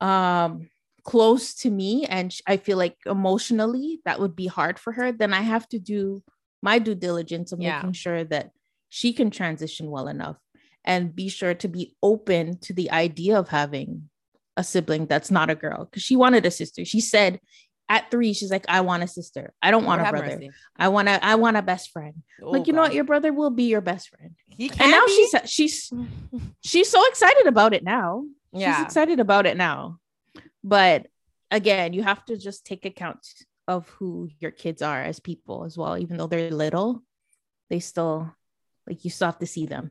um close to me and I feel like emotionally that would be hard for her, then I have to do my due diligence of Yeah. making sure that she can transition well enough and be sure to be open to the idea of having a sibling that's not a girl because she wanted a sister. She said at three, she's like, I want a sister. I don't want Lord a brother. mercy. I want a I want a best friend. Oh, like, you know what? Your brother will be your best friend. he can And now be? she's she's she's so excited about it now. She's yeah. excited about it now. But again, you have to just take account of who your kids are as people as well. Even though they're little, they still like you still have to see them.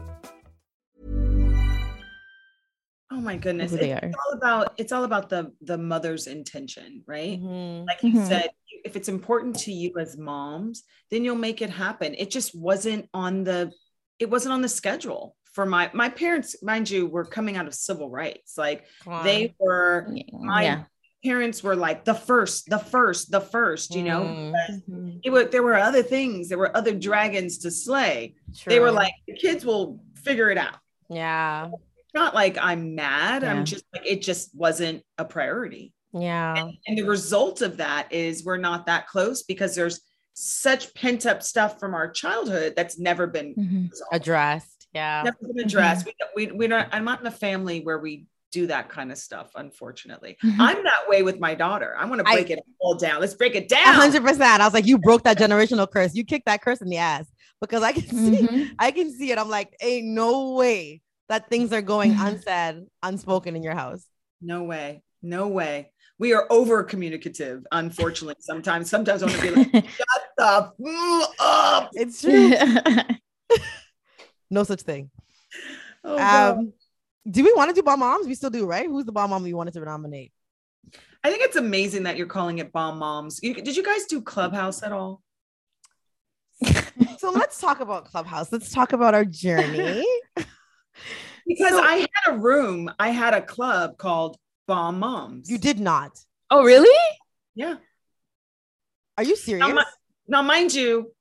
Oh my goodness. It's all about it's all about the the mother's intention, right? Mhm. Like you Mhm. said, if it's important to you as moms, then you'll make it happen. It just wasn't on the it wasn't on the schedule for my my parents, mind you, were coming out of civil rights. Like on. they were my yeah. parents were like the first, the first, the first, you know. Mm-hmm. It were, there were other things, there were other dragons to slay. They were like, the kids will figure it out. yeah, not like I'm mad. Yeah. I'm just like, it just wasn't a priority. yeah, And the result of that is we're not that close because there's such pent up stuff from our childhood that's never been Mhm. addressed. Yeah, never been addressed. We, we, we're not, I'm not in a family where we do that kind of stuff, unfortunately. Mhm. I'm that way with my daughter. I want to I- break it all down. Let's break it down. hundred percent. I was like, you broke that generational curse. You kicked that curse in the ass because I can see, Mhm. I can see it. I'm like, ain't no way that things are going unsaid, unspoken in your house. No way. No way. We are over communicative, unfortunately. Sometimes, sometimes I want to be like, shut the f- up. It's true. no such thing. Oh, Um, do we want to do bomb moms? We still do, right? Who's the bomb mom we wanted to nominate? I think it's amazing that you're calling it bomb moms. You, did you guys do Clubhouse at all? So let's talk about Clubhouse. Let's talk about our journey. Because So- I had a room, I had a club called Bomb Moms. you did not. oh, really? Yeah. Are you serious? Now, mi- now, mind you,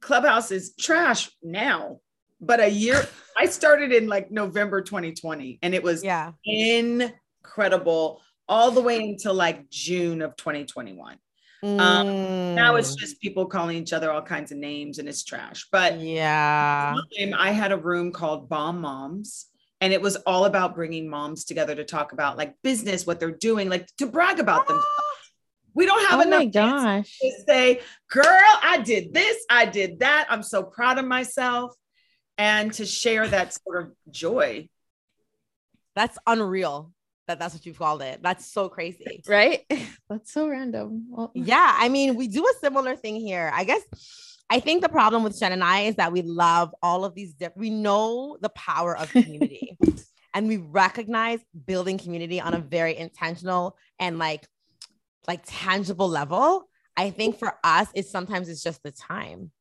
Clubhouse is trash now, but a year, I started in like November 2020 and it was yeah. incredible all the way until like June of 2021. Now it's Mm. just people calling each other all kinds of names and it's trash. But yeah. I had a room called Bomb Moms, and it was all about bringing moms together to talk about like business, what they're doing, like to brag about them. We don't have Oh enough my gosh. to say, "Girl, I did this, I did that. I'm so proud of myself," and to share that sort of joy. That's unreal that that's what you've called it. That's so crazy. Right? That's so random. Well, Yeah. I mean, we do a similar thing here. I guess I think the problem with Shen and I is that we love all of these different, we know the power of community and we recognize building community on a very intentional and like, like tangible level. I think for us, it's sometimes it's just the time.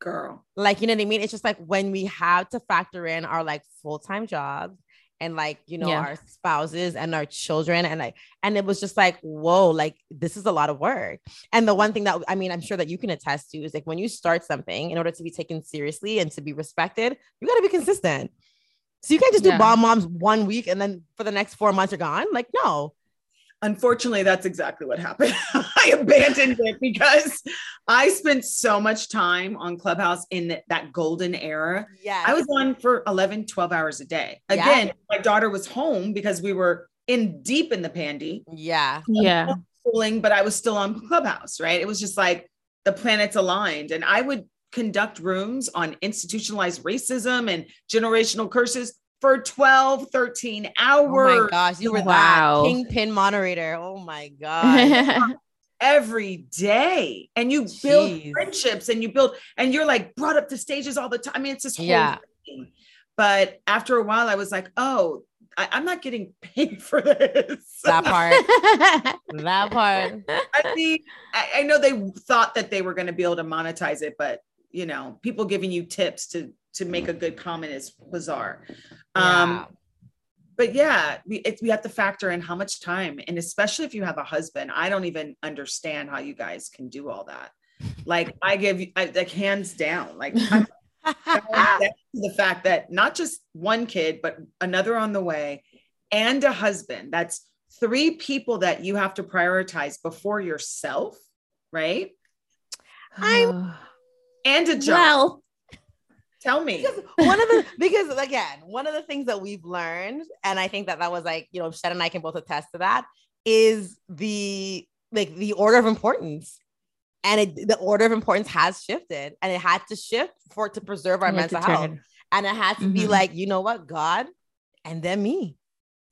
Girl, like you know what i mean it's just like when we have to factor in our like full-time jobs and like you know Yeah. our spouses and our children and like and it was just like whoa like this is a lot of work and the one thing that i mean i'm sure that you can attest to is like when you start something in order to be taken seriously and to be respected you got to be consistent so you can't just do Yeah. bomb moms one week and then for the next four months you're gone like no unfortunately, that's exactly what happened. I abandoned it because I spent so much time on Clubhouse in that- that golden era. yeah I was on for 11, 12 hours a day. Yeah. Again, my daughter was home because we were in deep in the pandy yeah um, yeah. schooling, but I was still on Clubhouse, right? It was just like the planets aligned. And I would conduct rooms on institutionalized racism and generational curses for 12, 13 hours oh my gosh you were Wow. that kingpin moderator oh my god every day. And you build Jeez. friendships and you build, and you're like brought up to stages all the time. I mean, it's this whole Yeah. thing. But after a while, I was like, oh, I, I'm not getting paid for this. that part that part I mean, I, I know they thought that they were going to be able to monetize it, but you know, people giving you tips to to make a good comment is bizarre. Um, Yeah. but yeah, we it's, we have to factor in how much time, and especially if you have a husband, I don't even understand how you guys can do all that. Like I give you I, like hands down, like I'm down to the fact that not just one kid, but another on the way, and a husband. That's three people that you have to prioritize before yourself, right? I'm And a job. well. Tell me. because one of the because again one of the things that we've learned and i think that that was like you know Shen and i can both attest to that is the like the order of importance. And it, the order of importance has shifted and it had to shift for it to preserve our You have to mental health and it had to be Mhm. like you know what god and then me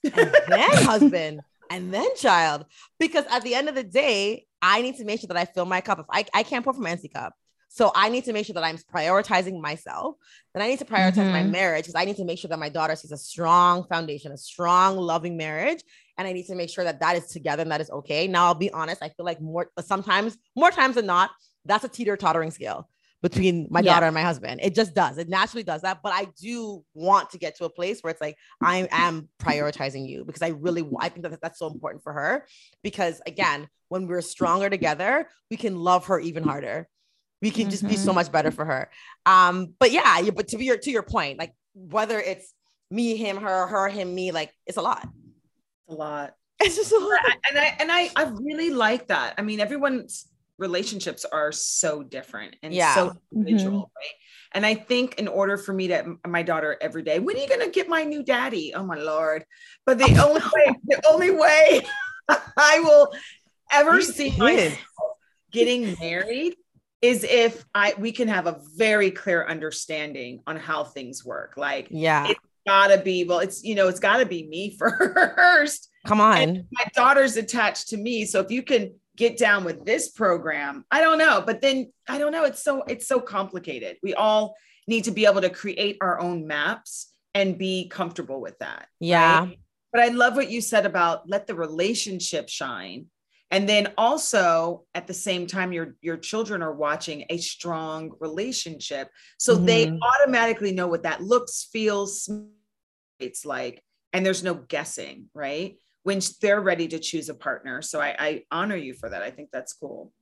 and then husband and then child. Because at the end of the day i need to make sure that i fill my cup if i, I can't pour from an empty cup so i need to make sure that i'm prioritizing myself then i need to prioritize my Mhm. marriage because i need to make sure that my daughter sees a strong foundation a strong loving marriage and i need to make sure that that is together and that is okay now i'll be honest i feel like more sometimes more times than not that's a teeter tottering scale between my Yeah. daughter and my husband. It just does. It naturally does that. But I do want to get to a place where it's like I am prioritizing you because I really I think that that's so important for her because again, when we're stronger together, we can love her even harder. We can just be so Mhm. much better for her. Um, but yeah, you- but to be your to your point, like whether it's me, him, her, her, him, me, like it's a lot. a lot. It's just a lot. And I and I I really like that. I mean, everyone's relationships are so different and Yeah. so individual, right? And I think in order for me to my daughter every day, when are you gonna get my new daddy? Oh my lord! But the only way, the only way I will ever You see myself getting married is if I we can have a very clear understanding on how things work. Like Yeah. it's gotta be well, it's you know, it's gotta be me first Come on. my daughter's attached to me so if you can get down with this program i don't know but then i don't know it's so it's so complicated we all need to be able to create our own maps and be comfortable with that Yeah. right? but i love what you said about let the relationship shine and then also at the same time your your children are watching a strong relationship. So they Mhm. automatically know what that looks feels smells, it's like and there's no guessing right? When they're ready to choose a partner. So i, I honor you for that. I think that's cool.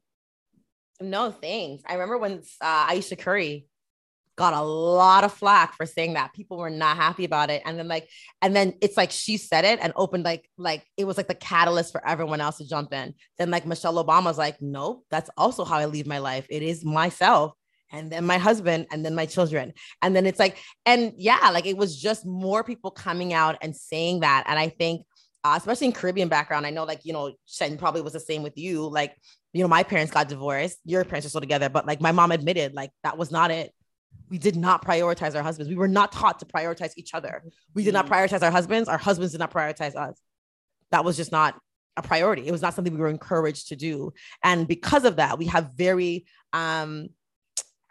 No, thanks. I remember when uh, Aisha Curry got a lot of flack for saying that people were not happy about it, and then like, and then it's like she said it and opened like like it was like the catalyst for everyone else to jump in. Then like Michelle Obama's like, nope, that's also how I leave my life. It is myself. And then my husband, and then my children. And then it's like, and yeah, like it was just more people coming out and saying that. And I think, uh, especially in Caribbean background, I know like, you know, Shen probably was the same with you. Like, you know, my parents got divorced, your parents are still together, but like my mom admitted, like that was not it. We did not prioritize our husbands. We were not taught to prioritize each other. We did not prioritize our husbands. Our husbands did not prioritize us. That was just not a priority. It was not something we were encouraged to do. And because of that, we have very, um,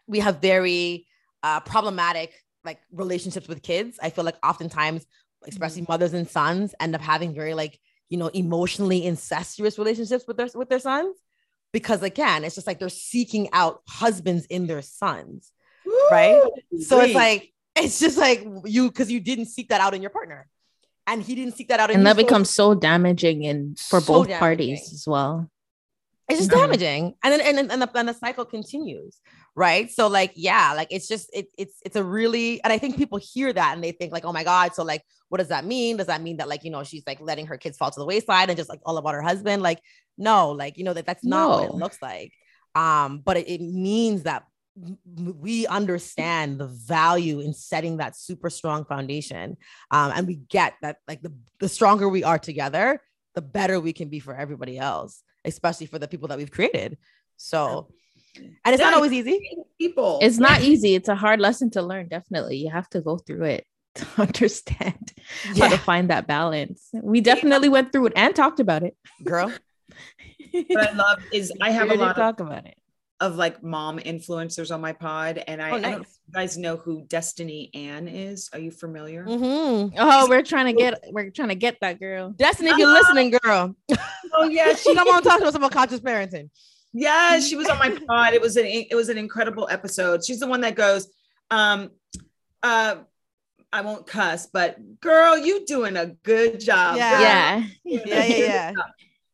we have very uh, problematic like relationships with kids. I feel like oftentimes, especially mothers and sons, end up having very like you know emotionally incestuous relationships with their with their sons because again, it's just like they're seeking out husbands in their sons, right? So it's like it's just like you because you didn't seek that out in your partner, and he didn't seek that out in and that becomes so damaging and for So both damaging. parties as well. It's just Mhm. damaging. And then and then and the, and the cycle continues right? So like yeah like it's just it, it's it's a really and i think people hear that and they think like oh my god so like what does that mean? Does that mean that like you know she's like letting her kids fall to the wayside and just like all about her husband? Like no like you know that that's not what it looks like. Um but it, it means that we understand the value in setting that super strong foundation um and we get that like the the stronger we are together the better we can be for everybody else especially for the people that we've created. So and it's not always easy. people. It's not easy. It's a hard lesson to learn definitely. You have to go through it to understand how to find that balance. We definitely went through it and talked about it. Girl. What i love is i have a We did lot of, talk about it of like mom influencers on my pod and i, Oh, I don't know nice. if you guys know who destini ann is are you familiar Mhm. oh we're trying to get we're trying to get that girl destini if you're listening girl oh yeah she come on talk to us about conscious parenting Yeah, she was on my pod. It was an it was an incredible episode. She's the one that goes, um, uh, I won't cuss, but girl, you doing a good job. Yeah. girl. yeah You doing a Yeah, yeah, yeah.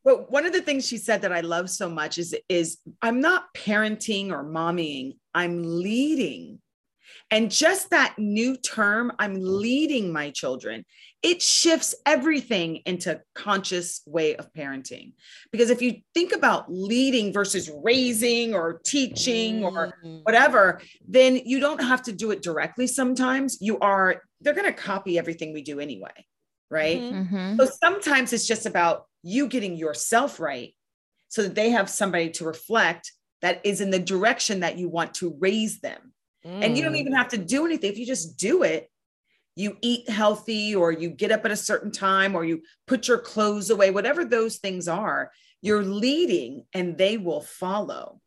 Job." But one of the things she said that I love so much is is I'm not parenting or mommying. I'm leading. And just that new term, I'm leading my children. It shifts everything into conscious way of parenting. Because if you think about leading versus raising or teaching or Mm. whatever, then you don't have to do it directly sometimes. You are, they're going to copy everything we do anyway. Right. Mhm. Mhm. So sometimes it's just about you getting yourself right so that they have somebody to reflect that is in the direction that you want to raise them. And you don't Mm. even have to do anything. If you just do it, you eat healthy or you get up at a certain time or you put your clothes away, whatever those things are, you're leading and they will follow,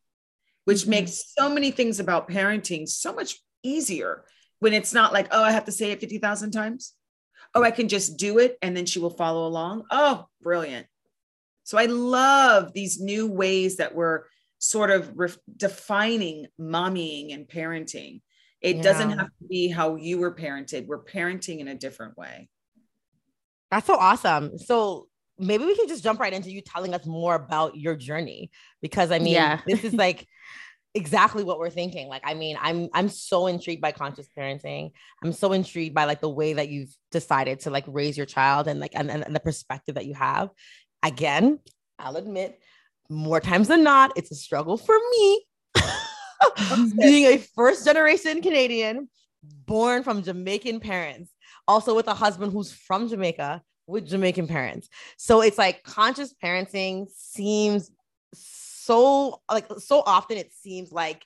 which Mm-hmm. makes so many things about parenting so much easier when it's not like, oh, I have to say it 50,000 times. Oh, I can just do it and then she will follow along. Oh, brilliant. So I love these new ways that we're sort of re- defining mommying and parenting. It doesn't have to be how you were parented. We're parenting in a different way. That's so awesome. So maybe we can just jump right into you telling us more about your journey because I mean, Yeah. this is like exactly what we're thinking. Like, I mean, I'm I'm so intrigued by conscious parenting. I'm so intrigued by like the way that you've decided to like raise your child and like and, and, the perspective that you have. Again, I'll admit, more times than not, it's a struggle for me. Being a first generation Canadian, born from Jamaican parents, also with a husband who's from Jamaica with Jamaican parents. So it's like conscious parenting seems so like so often it seems like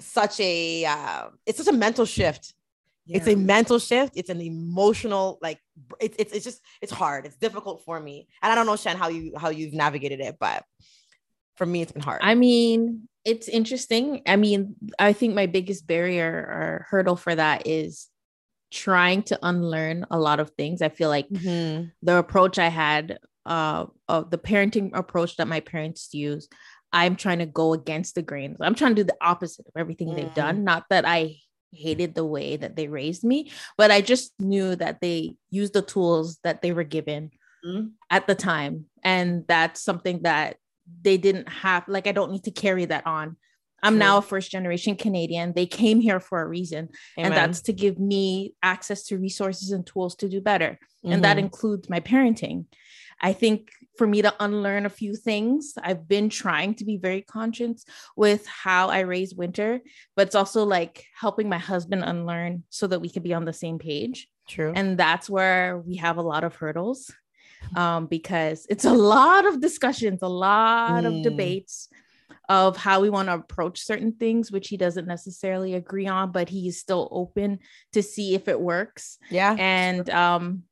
such a uh, it's such a mental shift. It's a mental shift. It's an emotional like it's it's it's just it's hard. It's difficult for me. And I don't know Shen how you how you've navigated it, but for me it's been hard. I mean, it's interesting. I mean, I think my biggest barrier or hurdle for that is trying to unlearn a lot of things. I feel like Mhm. the approach I had, uh, of the parenting approach that my parents use, I'm trying to go against the grain. I'm trying to do the opposite of everything they've Mhm. done. Not that I hated the way that they raised me, but I just knew that they used the tools that they were given Mhm. at the time. And that's something that they didn't have. Like, I don't need to carry that on. I'm True. now a first generation Canadian. They came here for a reason, and that's to give me access to resources and tools to do better and that Mhm. includes my parenting. I think for me to unlearn a few things, I've been trying to be very conscious with how I raise Winter, but it's also like helping my husband unlearn so that we can be on the same page. true. And that's where we have a lot of hurdles um, because it's a lot of discussions, a lot Mm. of debates of how we want to approach certain things, which he doesn't necessarily agree on, but he's still open to see if it works yeah. and um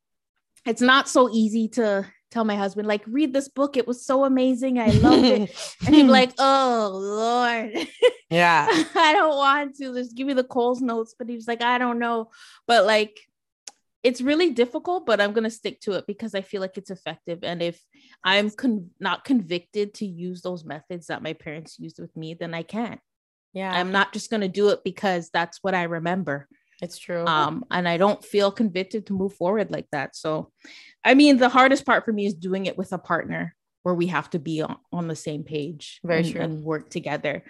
it's not so easy to tell my husband like read this book it was so amazing i loved it. And he'd be like oh lord. Yeah. i don't want to just give me the coles notes but he was like i don't know. But like it's really difficult but i'm going to stick to it because i feel like it's effective. And if i'm con- not convicted to use those methods that my parents used with me then i can't. Yeah. i'm not just going to do it because that's what i remember it's true. um and i don't feel convicted to move forward like that. So i mean the hardest part for me is doing it with a partner where we have to be on, on the same page Very and, true. and work together.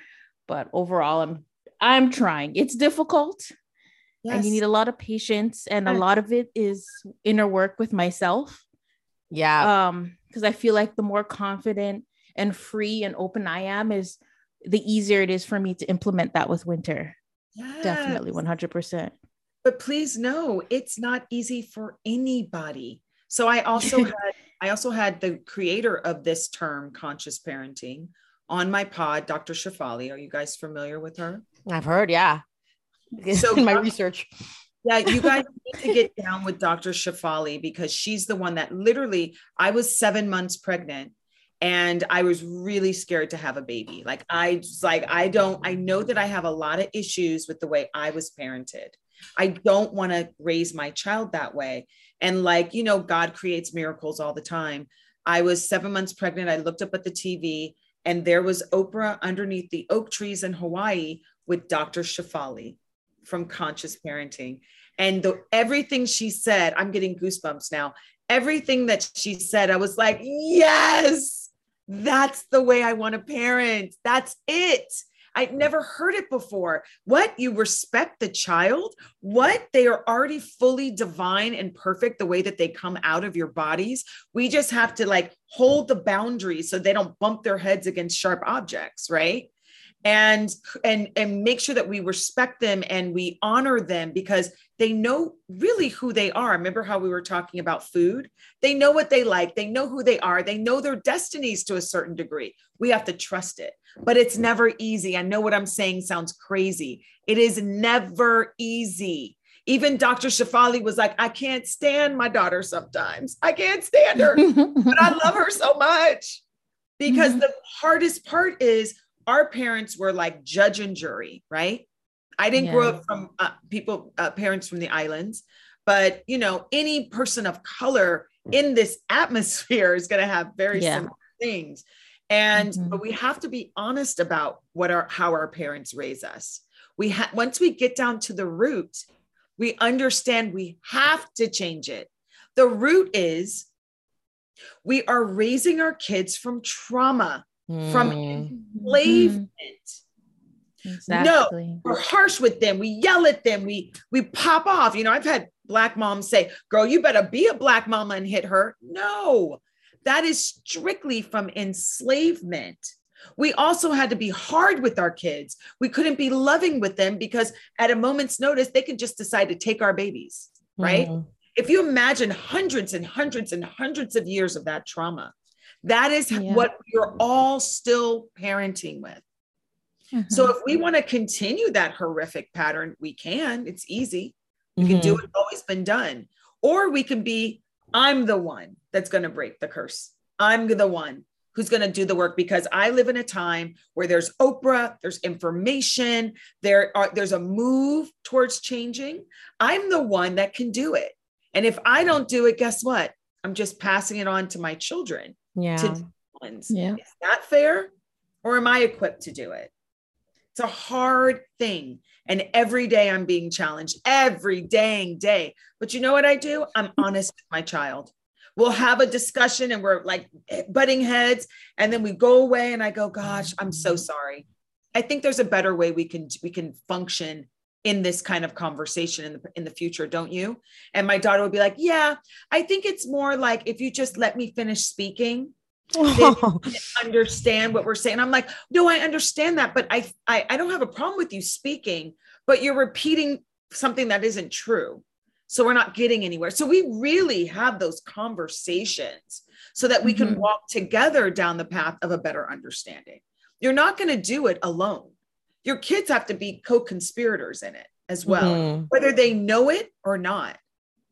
But overall i'm i'm trying. It's difficult and you need a lot of patience and a lot of it is inner work with myself. Yeah. um because i feel like the more confident and free and open i am is the easier it is for me to implement that with winter definitely 100% but please know it's not easy for anybody so i also had i also had the creator of this term conscious parenting on my pod dr shefali are you guys familiar with her I've heard. Yeah. So- in my research. yeah you guys need to get down with dr shefali because she's the one that literally i was seven months pregnant and i was really scared to have a baby. Like i just like i don't i know that i have a lot of issues with the way i was parented. I don't want to raise my child that way. And like you know god creates miracles all the time. I was seven months pregnant. I looked up at the tv and there was oprah underneath the oak trees in hawaii with dr shefali from conscious parenting. And the everything she said i'm getting goosebumps now. Everything that she said i was like yes that's the way i want to parent. That's it. I'd never heard it before. What you respect the child? What they are already fully divine and perfect the way that they come out of your bodies? We just have to like hold the boundaries so they don't bump their heads against sharp objects right and and and make sure that we respect them and we honor them because they know really who they are remember how we were talking about food they know what they like they know who they are they know their destinies to a certain degree we have to trust it but it's never easy i know what i'm saying sounds crazy it is never easy even Dr. Shefali was like, I can't stand my daughter sometimes. I can't stand her, but I love her so much. Because Mhm. the hardest part is our parents were like judge and jury, right? I didn't grow up from uh, people, uh, parents from the islands, but you know, any person of color in this atmosphere is going to have very Yeah. similar things. And Mhm. but we have to be honest about what our how our parents raise us. We have once we get down to the root, we understand we have to change it. The root is we are raising our kids from trauma, from Mm. enslavement. Exactly. We're harsh with them. We yell at them. We we pop off. You know, I've had black moms say, "Girl, you better be a black mama and hit her." No, that is strictly from enslavement. We also had to be hard with our kids. We couldn't be loving with them because at a moment's notice, they could just decide to take our babies, right? Mm. If you imagine hundreds and hundreds and hundreds of years of that trauma, that is Yeah. what we're all still parenting with. Mhm. So if we want to continue that horrific pattern, we can. It's easy. We can do Mhm. what's always been done. Or we can be, I'm the one that's going to break the curse. I'm the one who's going to do the work because I live in a time where there's Oprah, there's information, there are there's a move towards changing. I'm the one that can do it. And if I don't do it, guess what? I'm just passing it on to my children yeah. to ones. Yeah. Is that fair? Or am I equipped to do it? It's a hard thing. And every day I'm being challenged, every dang day. But you know what I do? I'm honest with my child. We'll have a discussion and we're like butting heads. And then we go away and I go, gosh, I'm so sorry. I think there's a better way we can we can function in this kind of conversation in the in the future, don't you? And my daughter would be like, Yeah, I think it's more like if you just let me finish speaking, understand what we're saying. I'm like, no, I understand that, but I, I I don't have a problem with you speaking, but you're repeating something that isn't true. So we're not getting anywhere. So we really have those conversations so that we can Mhm. walk together down the path of a better understanding. You're not going to do it alone. Your kids have to be co-conspirators in it as well, Mhm. whether they know it or not.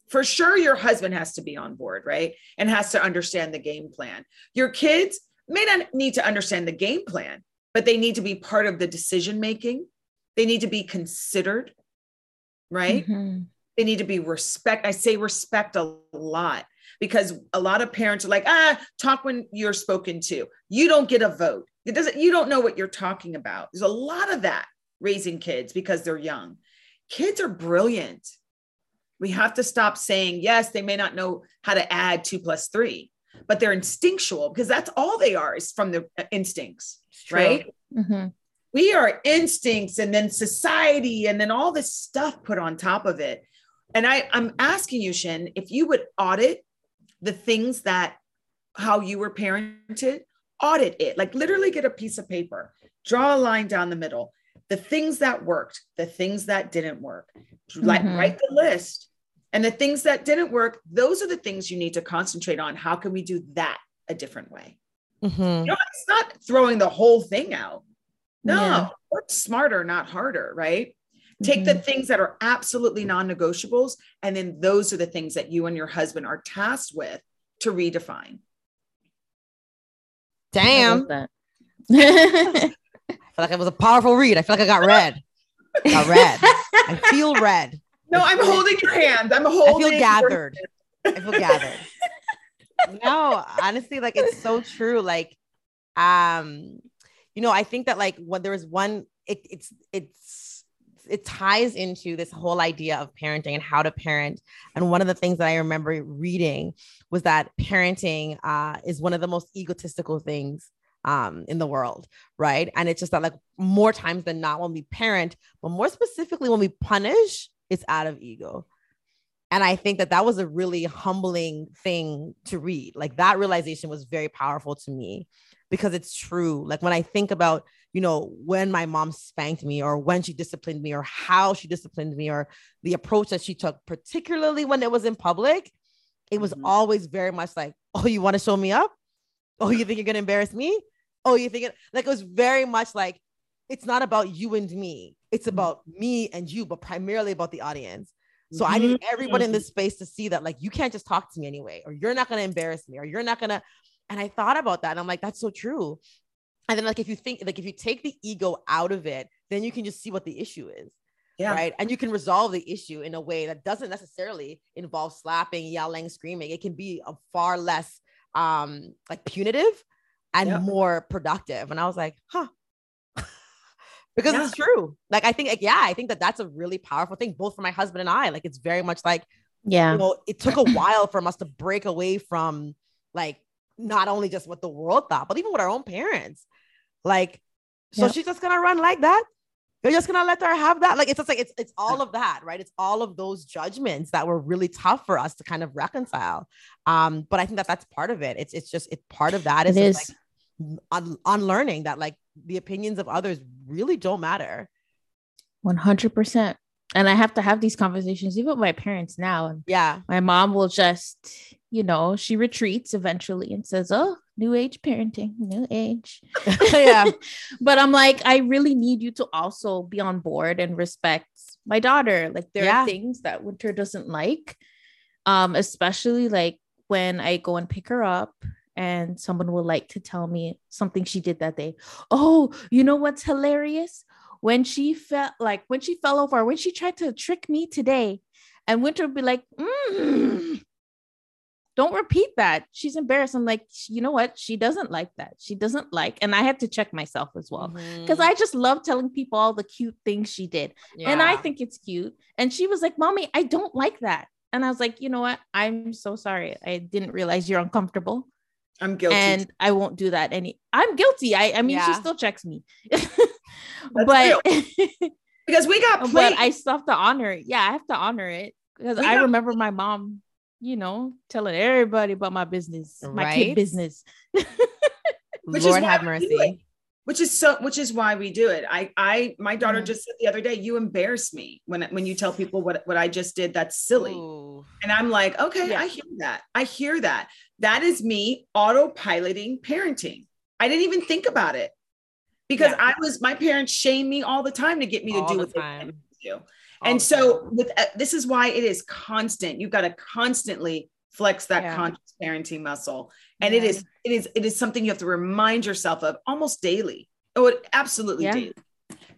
For sure, your husband has to be on board, right? And has to understand the game plan. Your kids may not need to understand the game plan, but they need to be part of the decision making. They need to be considered, right? Mhm. They need to be respect. I say respect a lot because a lot of parents are like, ah, talk when you're spoken to. You don't get a vote. It doesn't, you don't know what you're talking about. There's a lot of that raising kids because they're young. Kids are brilliant. We have to stop saying, yes, they may not know how to add two plus three, but they're instinctual because that's all they are is from the instincts, True. right? Mhm. we are instincts and then society and then all this stuff put on top of it and i i'm asking you shin if you would audit the things that how you were parented audit it like literally get a piece of paper draw a line down the middle the things that worked the things that didn't work like Mhm. write the list and the things that didn't work those are the things you need to concentrate on how can we do that a different way Mhm. you know, it's not throwing the whole thing out. No, Yeah. work smarter, not harder, right? Take the Mhm. things that are absolutely non negotiables, and then those are the things that you and your husband are tasked with to redefine. Damn. love that. I feel like it was a powerful read. I feel like I got red. got red. I feel red. No, I'm holding your hand. I'm holding. I feel your- gathered. I feel gathered. no, honestly, like it's so true. Like, um, you know, I think that like when there is one, it, it's it's it ties into this whole idea of parenting and how to parent. And one of the things that I remember reading was that parenting uh, is one of the most egotistical things um, in the world, right? And it's just that like more times than not, when we parent, but more specifically when we punish, it's out of ego. And I think that that was a really humbling thing to read. Like that realization was very powerful to me because it's true. Like when I think about, you know, when my mom spanked me or when she disciplined me or how she disciplined me or the approach that she took, particularly when it was in public, it was Mhm. always very much like, oh, you want to show me up? Oh, you think you're gonna embarrass me? Oh, you think it like it was very much like it's not about you and me, it's about me and you, but primarily about the audience. So I need everyone in this space to see that, like, you can't just talk to me anyway, or you're not gonna embarrass me, or you're not gonna. And I thought about that, and I'm like, that's so true. And then, like, if you think, like, if you take the ego out of it, then you can just see what the issue is Yeah. right? And you can resolve the issue in a way that doesn't necessarily involve slapping, yelling, screaming. It can be a far less um like punitive and Yeah. more productive. And I was like, huh. because it's true. Like I think like, yeah, I think that that's a really powerful thing both for my husband and I. Like it's very much like Yeah. you know, it took a while for us to break away from like not only just what the world thought, but even with our own parents. Like, so Yep. she's just gonna run like that. You're just gonna let her have that. Like, it's just like it's it's all of that, right? It's all of those judgments that were really tough for us to kind of reconcile. Um, but I think that that's part of it. It's it's just it's part of that is It just, is. like un- unlearning that like the opinions of others really don't matter. 100%. And I have to have these conversations even with my parents now. And Yeah. my mom will just, you know, she retreats eventually and says, Oh, new age parenting, new age. Yeah. but I'm like, I really need you to also be on board and respect my daughter. Like, there Yeah. are things that Winter doesn't like, um, especially like when I go and pick her up. And someone will like to tell me something she did that day. Oh, you know what's hilarious? When she felt like when she fell over, when she tried to trick me today, and Winter would be like, "Mm, don't repeat that. She's embarrassed. I'm like, you know what? She doesn't like that. She doesn't like, and I had to check myself as well. Because mm-hmm. I just love telling people all the cute things she did. And I think it's cute. And she was like, Mommy, I don't like that. And I was like, you know what? I'm so sorry. I didn't realize you're uncomfortable. I'm guilty. And I won't do that any. I'm guilty. I, I mean, she still checks me. But because we got but. I still have to honor it. Yeah, I have to honor it because I got- remember my mom, you know, telling everybody about my business, my Right? kid business. Which is Lord why have mercy. which is so which is why we do it i i my daughter Mhm. just said the other day you embarrass me when when you tell people what what i just did that's silly Ooh. and i'm like okay Yeah. i hear that i hear that that is me autopiloting parenting i didn't even think about it because Yeah. i was my parents shame me all the time to get me to All do the what they time. wanted me to do All and so with uh, this is why it is constant. You've got to constantly flex that Yeah. conscious parenting muscle. And it Yeah. is it is it is something you have to remind yourself of almost daily. Oh it absolutely Yeah. daily.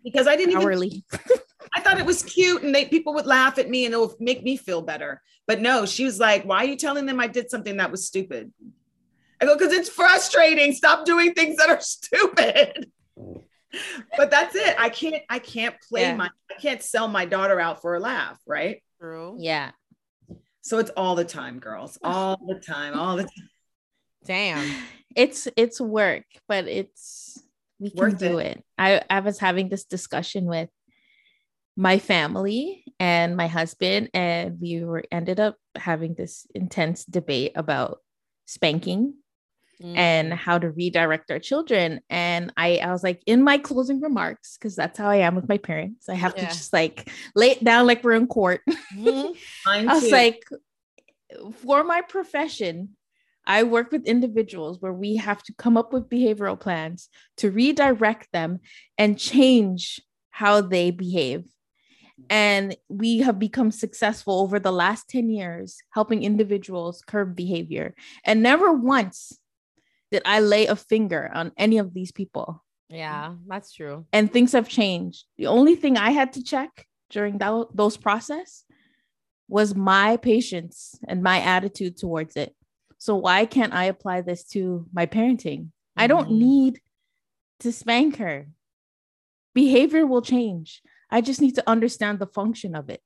Because i didn't even i thought it was cute and they people would laugh at me and it would make me feel better. But no she was like why are you telling them i did something that was stupid? I go because it's frustrating. Stop doing things that are stupid but that's it i can't i can't play Yeah. my i can't sell my daughter out for a laugh right True. Yeah. so it's all the time girls all the time all the time Damn. It's it's work, but it's we can Worth do it. I, I was having this discussion with my family and my husband, and we were ended up having this intense debate about spanking and Mm. how to redirect our children. And I, I was like, in my closing remarks, because that's how I am with my parents. I have Yeah. to just like lay it down like we're in court. Mhm. I was too. like, for my profession, I work with individuals where we have to come up with behavioral plans to redirect them and change how they behave. And we have become successful over the last 10 years helping individuals curb behavior. And never once did I lay a finger on any of these people. Yeah, that's true. And things have changed. The only thing I had to check during that, those process was my patience and my attitude towards it. So why can't I apply this to my parenting? I don't Mhm. need to spank her. Behavior will change. I just need to understand the function of it.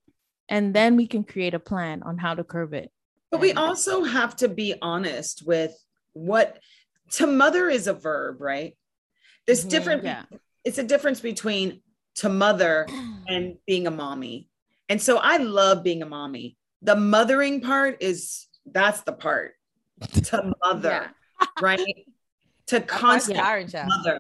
And then we can create a plan on how to curb it. But we also have to be honest with what to mother is a verb, right? There's Mhm, different, yeah. it's a difference between to mother and being a mommy. And so I love being a mommy. The mothering part is that's the part to mother, right? to That's why it's constantly Parent Chef. mother.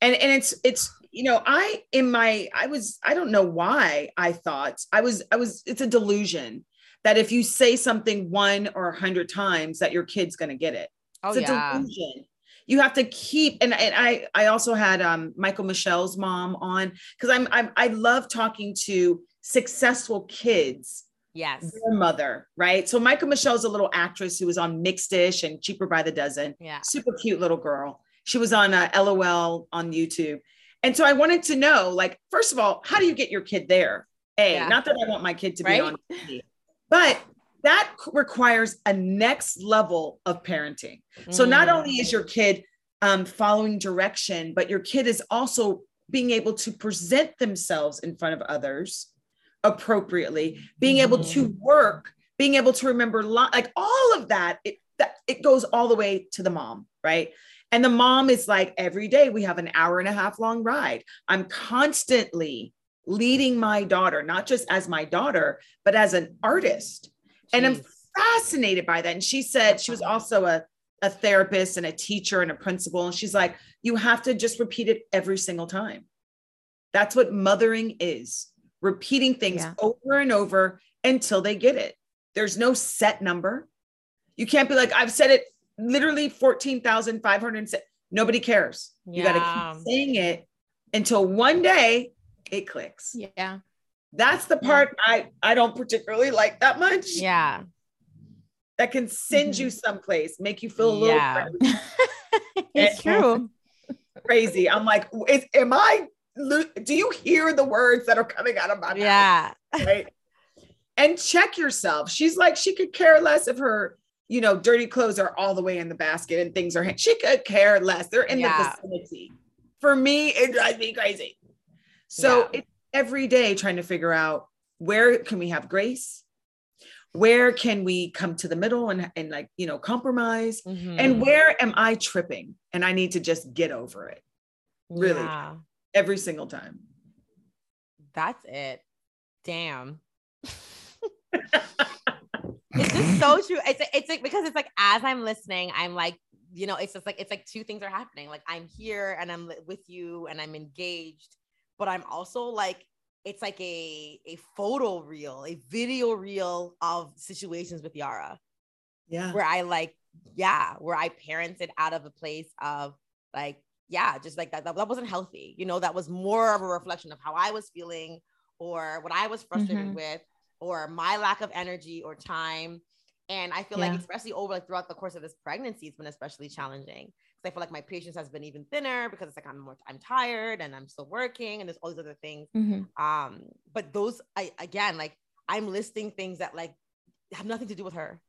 And and it's it's you know, I in my I was I don't know why I thought I was I was it's a delusion that if you say something one or a hundred times that your kid's gonna get it. Oh It's a yeah. delusion. You have to keep and, and I I also had um Mykal-Michelle's mom on because I'm, I'm I love talking to successful kids Yes. their mother, right? So Mykal-Michelle's a little actress who was on Mixed-ish and Cheaper by the Dozen. Yeah. Super cute little girl. She was on uh, LOL on YouTube. And so I wanted to know, like, first of all, how do you get your kid there? A, Yeah. not that I want my kid to Right? be on TV, but that requires a next level of parenting. So not Mm. only is your kid um, following direction, but your kid is also being able to present themselves in front of others appropriately, being able to work, being able to remember li- like all of that. It that it goes all the way to the mom, right? And the mom is like every day we have an hour and a half long ride. I'm constantly leading my daughter, not just as my daughter, but as an artist. And I'm fascinated by that. And she said she was uh-huh. also a, a therapist and a teacher and a principal. And she's like, you have to just repeat it every single time. That's what mothering is repeating things Yeah. over and over until they get it. There's no set number. You can't be like, I've said it literally 14,500. Nobody cares. You got to keep saying it until one day it clicks. Yeah. That's the part I, I don't particularly like that much. Yeah. That can send you mm-hmm. someplace, make you feel a little Yeah. crazy. It's true. crazy. I'm like, is, am I, do you hear the words that are coming out of my mouth? Yeah. right? And check yourself. She's like, she could care less if her, you know, dirty clothes are all the way in the basket and things are, she could care less. They're in Yeah. the vicinity. For me, it drives me crazy. So Yeah. it's every day trying to figure out where can we have grace? Where can we come to the middle and, and like, you know, compromise? Mhm. And where am I tripping? And I need to just get over it really. Yeah. every single time. That's it. Damn. it's just so true. It's it's like because it's like as I'm listening, I'm like, you know, it's just like it's like two things are happening. Like I'm here and I'm with you and I'm engaged, but I'm also like it's like a a photo reel, a video reel of situations with Yara Yeah. where I like, yeah, where I parented out of a place of like, yeah, just like that, that, that wasn't healthy. You know, that was more of a reflection of how I was feeling or what I was frustrated Mhm. with or my lack of energy or time. And I feel like, especially over like throughout the course of this pregnancy, it's been especially challenging. Because I feel like my patience has been even thinner because it's like I'm more, I'm tired and I'm still working and there's all these other things. Mhm. Um, but those, I again, like I'm listing things that like have nothing to do with her.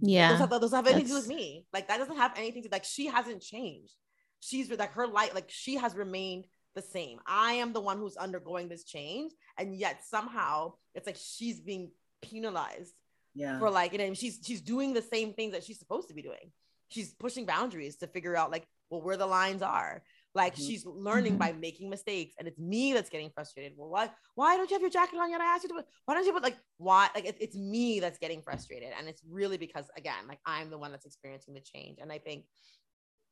Yeah. Those have, those have anything to do with me. Like that doesn't have anything to like she hasn't changed. She's like her light, like she has remained the same. I am the one who's undergoing this change, and yet somehow it's like she's being penalized Yeah. for like, know, she's she's doing the same things that she's supposed to be doing. She's pushing boundaries to figure out like, well, where the lines are. Like Mhm. she's learning by making mistakes, and it's me that's getting frustrated. Well, why why don't you have your jacket on yet? I asked you to. put- Why don't you put like why? Like it, it's me that's getting frustrated, and it's really because again, like I'm the one that's experiencing the change, and I think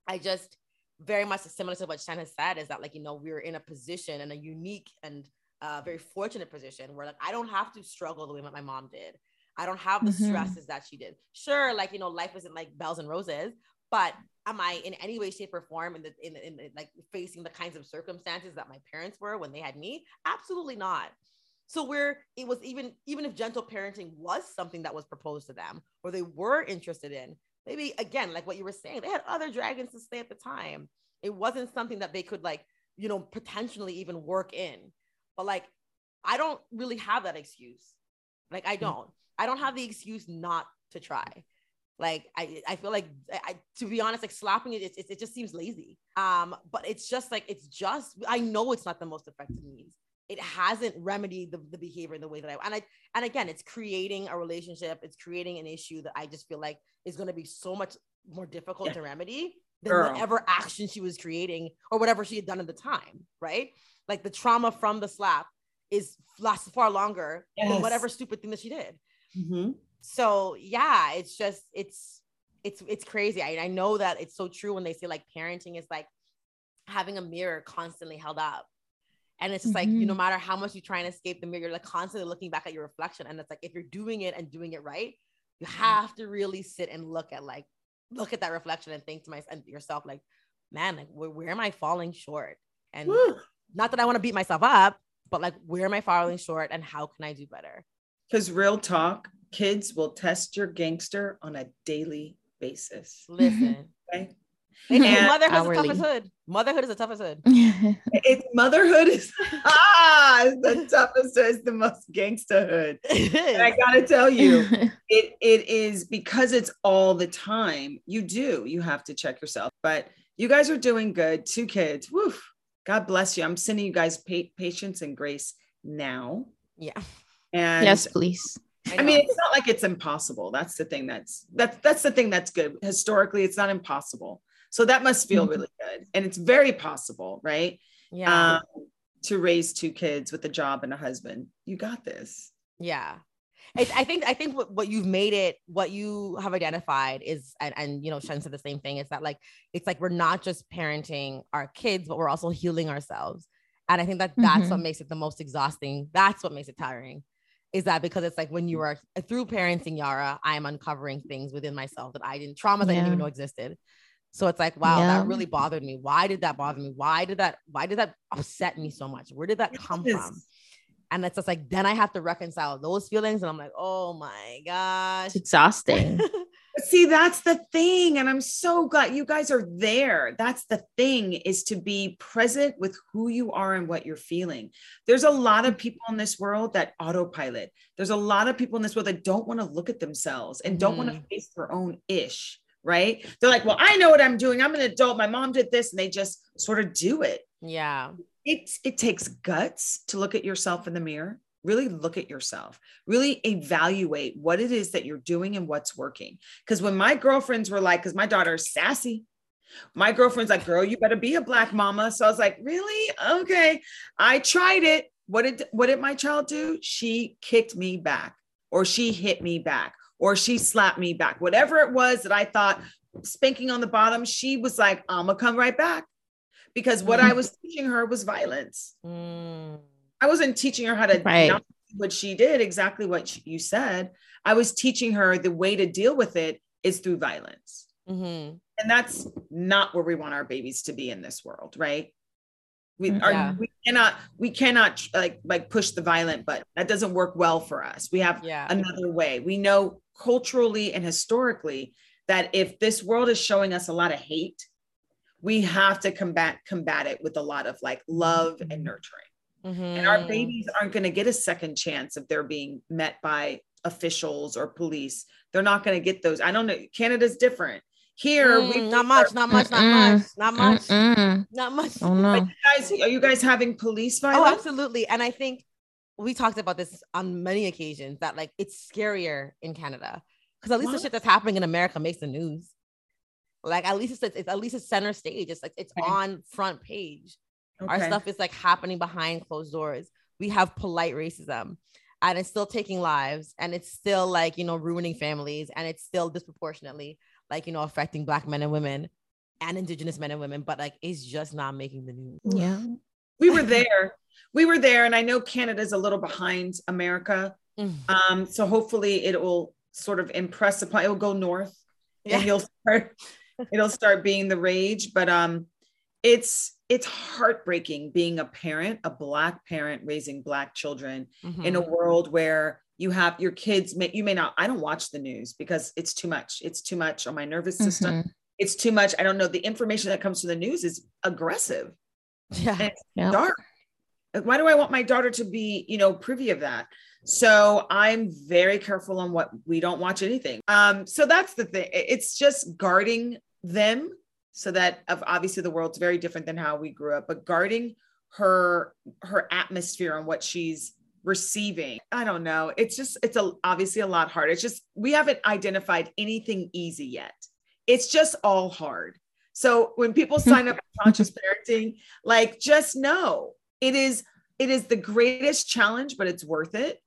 I just very much similar to what Shen has said is that like you know we're in a position and a unique and uh, very fortunate position where like I don't have to struggle the way that my mom did. I don't have the Mhm. stresses that she did. Sure, like you know, life isn't like bells and roses, but am I in any way, shape, or form in the in, the- in the, like facing the kinds of circumstances that my parents were when they had me? Absolutely not. So where it was even even if gentle parenting was something that was proposed to them or they were interested in, maybe again, like what you were saying, they had other dragons to slay at the time. It wasn't something that they could like, you know, potentially even work in. But like, I don't really have that excuse. Like, I don't. I don't have the excuse not to try. Like, I, I feel like, I, to be honest, like slapping it, it, it, it just seems lazy. Um, but it's just like, it's just, I know it's not the most effective means. It hasn't remedied the, the behavior in the way that I, and I, and again, it's creating a relationship. It's creating an issue that I just feel like is going to be so much more difficult Yeah. to remedy than Girl. whatever action she was creating or whatever she had done at the time, right? Like the trauma from the slap is lasts far longer than whatever stupid thing that she did. Mhm. So yeah, it's just it's it's it's crazy. I, I know that it's so true when they say like parenting is like having a mirror constantly held up. And it's just like, you no Mhm. matter how much you try and escape the mirror, you're like constantly looking back at your reflection. And it's like, if you're doing it and doing it right, you have to really sit and look at like, look at that reflection and think to myself and yourself, like, man, like, where, where am I falling short? And Woo. not that I want to beat myself up, but like, where am I falling short and how can I do better? Because real talk, kids will test your gangster on a daily basis. Listen, Okay. they say And motherhood is the toughest hood. Motherhood is the toughest hood. It's motherhood is ah, it's the toughest, it's the most gangsterhood. And I gotta tell you, it it is because it's all the time. You do, you have to check yourself. But you guys are doing good. Two kids. Woof. God bless you. I'm sending you guys pa- patience and grace now. yeah. And yes, please. I mean, it's not like it's impossible. That's the thing that's that's that's the thing that's good. Historically, it's not impossible. So that must feel Mhm. really good. And it's very possible, right? yeah. Um, to raise two kids with a job and a husband. You got this. Yeah. It's, I think I think what, what you've made it, what you have identified is, and, and you know, Shen said the same thing. Is that like it's like we're not just parenting our kids, but we're also healing ourselves. And I think that that's what makes it the most exhausting. That's what makes it tiring. Is that because it's like when you are uh, through parenting Yara, I am uncovering things within myself that I didn't traumas I didn't even know existed. So it's like, wow, Yeah. that really bothered me. Why did that bother me? Why did that? Why did that upset me so much? Where did that come Yes. from? And it's just like then I have to reconcile those feelings, and I'm like, oh my gosh. It's exhausting. See, that's the thing. And I'm so glad you guys are there. That's the thing is to be present with who you are and what you're feeling. There's a lot of mm-hmm. people in this world that autopilot. There's a lot of people in this world that don't want to look at themselves and don't want to mm-hmm. face their own ish, right? They're like, well, I know what I'm doing. I'm an adult. My mom did this. And they just sort of do it. yeah. It's, it takes guts to look at yourself in the mirror. Really look at yourself, really evaluate what it is that you're doing and what's working. Because when my girlfriends were like, because my daughter is sassy, my girlfriend's like, girl, you better be a black mama. So I was like, really? Okay. I tried it. What did what did my child do? She kicked me back, or she hit me back, or she slapped me back. Whatever it was that I thought spanking on the bottom, she was like, I'm gonna come right back. Because what I was teaching her was violence. Mm. I wasn't teaching her how to Right. not what she did, exactly what she- you said. I was teaching her the way to deal with it is through violence. Mhm. And that's not where we want our babies to be in this world, right? We Mm, are yeah. we cannot we cannot like like push the violent button. That doesn't work well for us. We have Yeah. another way. We know culturally and historically that if this world is showing us a lot of hate, we have to combat combat it with a lot of like love and nurturing. And our Mhm. babies aren't going to get a second chance if they're being met by officials or police. They're not going to get those. I don't know. Canada's different. Here, we Mm, not much, not much, not much, not much, not much. Oh no. guys, are you guys having police violence? Oh, violence? absolutely. And I think we talked about this on many occasions that like it's scarier in Canada because at least the shit that's happening in America makes the news. Like at least it's, it's at least it's center stage. It's like it's Okay. on front page. Our stuff is like happening behind closed doors. We have polite racism and it's still taking lives and it's still like, you know, ruining families and it's still disproportionately like, you know, affecting black men and women and indigenous men and women, but like it's just not making the news. Yeah. we were there. We were there, and I know Canada's a little behind America. Mm. Um, so hopefully it will sort of impress upon. It will go north, Yeah. and you'll start. it'll start being the rage, but um, it's it's heartbreaking being a parent, a black parent raising black children in a Mhm. world where you have your kids may you may not i don't watch the news because it's too much it's too much on my nervous system Mhm. it's too much i don't know the information that comes from the news is aggressive Yeah. Yeah. dark Like, why do i want my daughter to be you know privy of that so i'm very careful on what we don't watch anything um so that's the thing it's just guarding them so that of obviously the world's very different than how we grew up but guarding her her atmosphere and what she's receiving i don't know. It's just it's a obviously a lot harder. It's just we haven't identified anything easy yet. It's just all hard. So when people sign up for conscious parenting like just know it is it is the greatest challenge but it's worth it.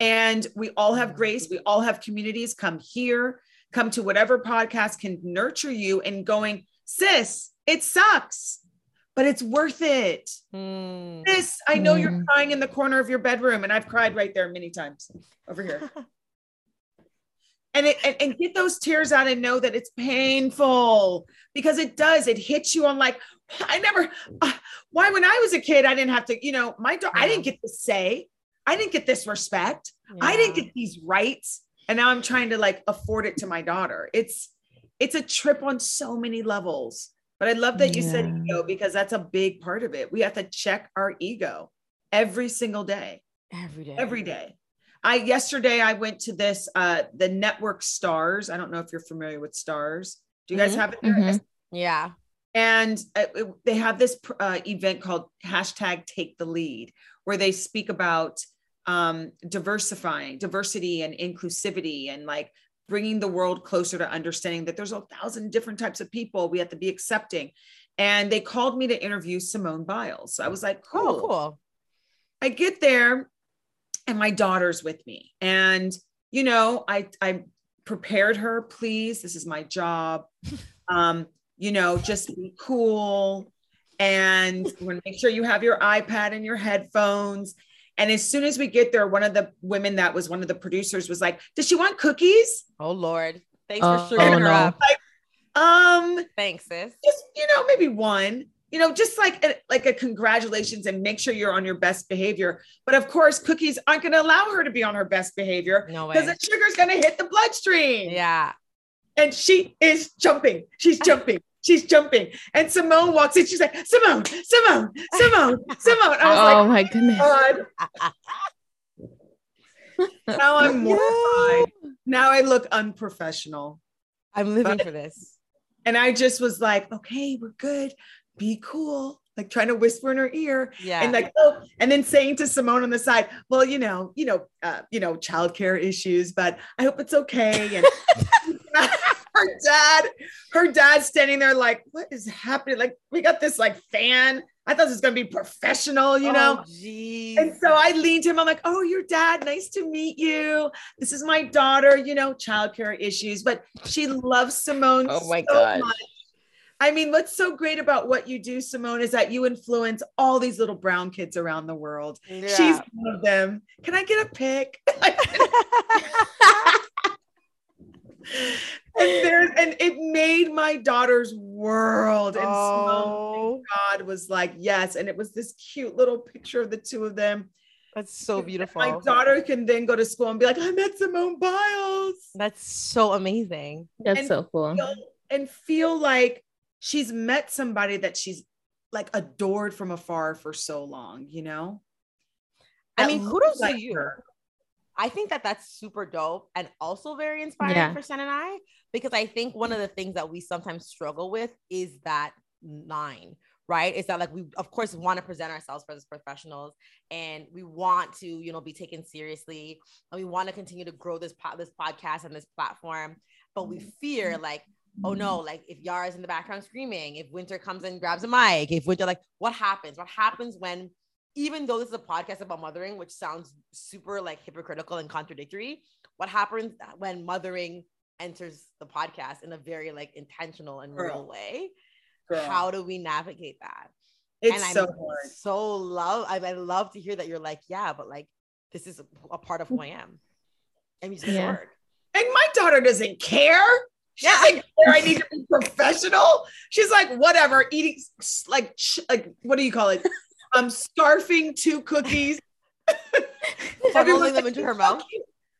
And we all have grace. We all have communities come here come to whatever podcast can nurture you and going, sis, it sucks, but it's worth it. Hmm. Sis, I know you're Mm. crying in the corner of your bedroom, and I've cried right there many times over here. and it and, and get those tears out and know that it's painful because it does. It hits you on like I never. Uh, why when I was a kid I didn't have to. You know, my da- I didn't get to say. I didn't get this respect. I didn't get these rights, and now I'm trying to like afford it to my daughter. It's it's a trip on so many levels. But I love that you said ego because that's a big part of it. We have to check our ego every single day every day. every day. I yesterday I went to this uh the network Starz. I don't know if you're familiar with Starz. Do you guys Mhm. have it there? Mhm. Yeah. And uh, they have this uh, event called hashtag Take the Lead, where they speak about um, diversifying, diversity, and inclusivity, and like bringing the world closer to understanding that there's a thousand different types of people we have to be accepting. And they called me to interview Simone Biles. So I was like, cool. Oh, cool. I get there and my daughter's with me. And, you know, I, I prepared her, please, this is my job. Um, you know, just be cool. And gonna make sure you have your iPad and your headphones. And as soon as we get there, one of the women that was one of the producers was like, Does she want cookies? Oh Lord. Thanks Oh, for sugaring oh, her no. up. Um, Thanks, sis. just you know maybe one you know just like a, like a congratulations and make sure you're on your best behavior but of course cookies aren't going to allow her to be on her best behavior No because the sugar's going to hit the bloodstream Yeah. and she is jumping she's jumping she's jumping. And simone walks in she's like simone simone simone simone. I was Oh like my goodness. God. now i'm mortified. Now i look unprofessional. I'm living But- for this. and i just was like okay we're good. Be cool. Like trying to whisper in her ear. Yeah. and like oh and then saying to simone on the side well you know you know uh, you know childcare issues but i hope it's okay. And her dad her dad's standing there like what is happening like we got this like fan i thought this was gonna be professional you know Oh, and so I leaned to him. I'm like, "Oh, your dad. Nice to meet you. This is my daughter. You know, childcare issues, but she loves Simone. Oh my so much. I mean, what's so great about what you do, Simone, is that you influence all these little brown kids around the world. She's one of them. Can I get a pic? and there, and it made my daughter's world. And Simone, oh, God was like, yes. And it was this cute little picture of the two of them. that's so beautiful. My daughter can then go to school and be like, I met Simone Biles. That's so amazing. That's and so cool. Feel, and feel like she's met somebody that she's like adored from afar for so long, you know? I That mean, kudos to you. her. I think that that's super dope and also very inspiring Yeah. for Shen and I because I think one of the things that we sometimes struggle with is that line, right? Is that like we of course want to present ourselves as professionals and we want to, you know, be taken seriously and we want to continue to grow this po- this podcast and this platform, but we mm-hmm. fear mm-hmm. like oh no, like if Yara's in the background screaming, if Winter comes and grabs a mic, if Winter like what happens? What happens when even though this is a podcast about mothering, which sounds super like hypocritical and contradictory, what happens when mothering enters the podcast in a very like intentional and real way? Girl. How do we navigate that? it's and so I'm hard. so love. I, I love to hear that you're like, yeah, but like this is a, a part of who I am, and you just make it Yeah. work. And my daughter doesn't care. She Yeah. doesn't care. I need to be professional. She's like, whatever, eating like ch- like what do you call it? Um, scarfing two cookies. Rolling Everyone's them into her mouth.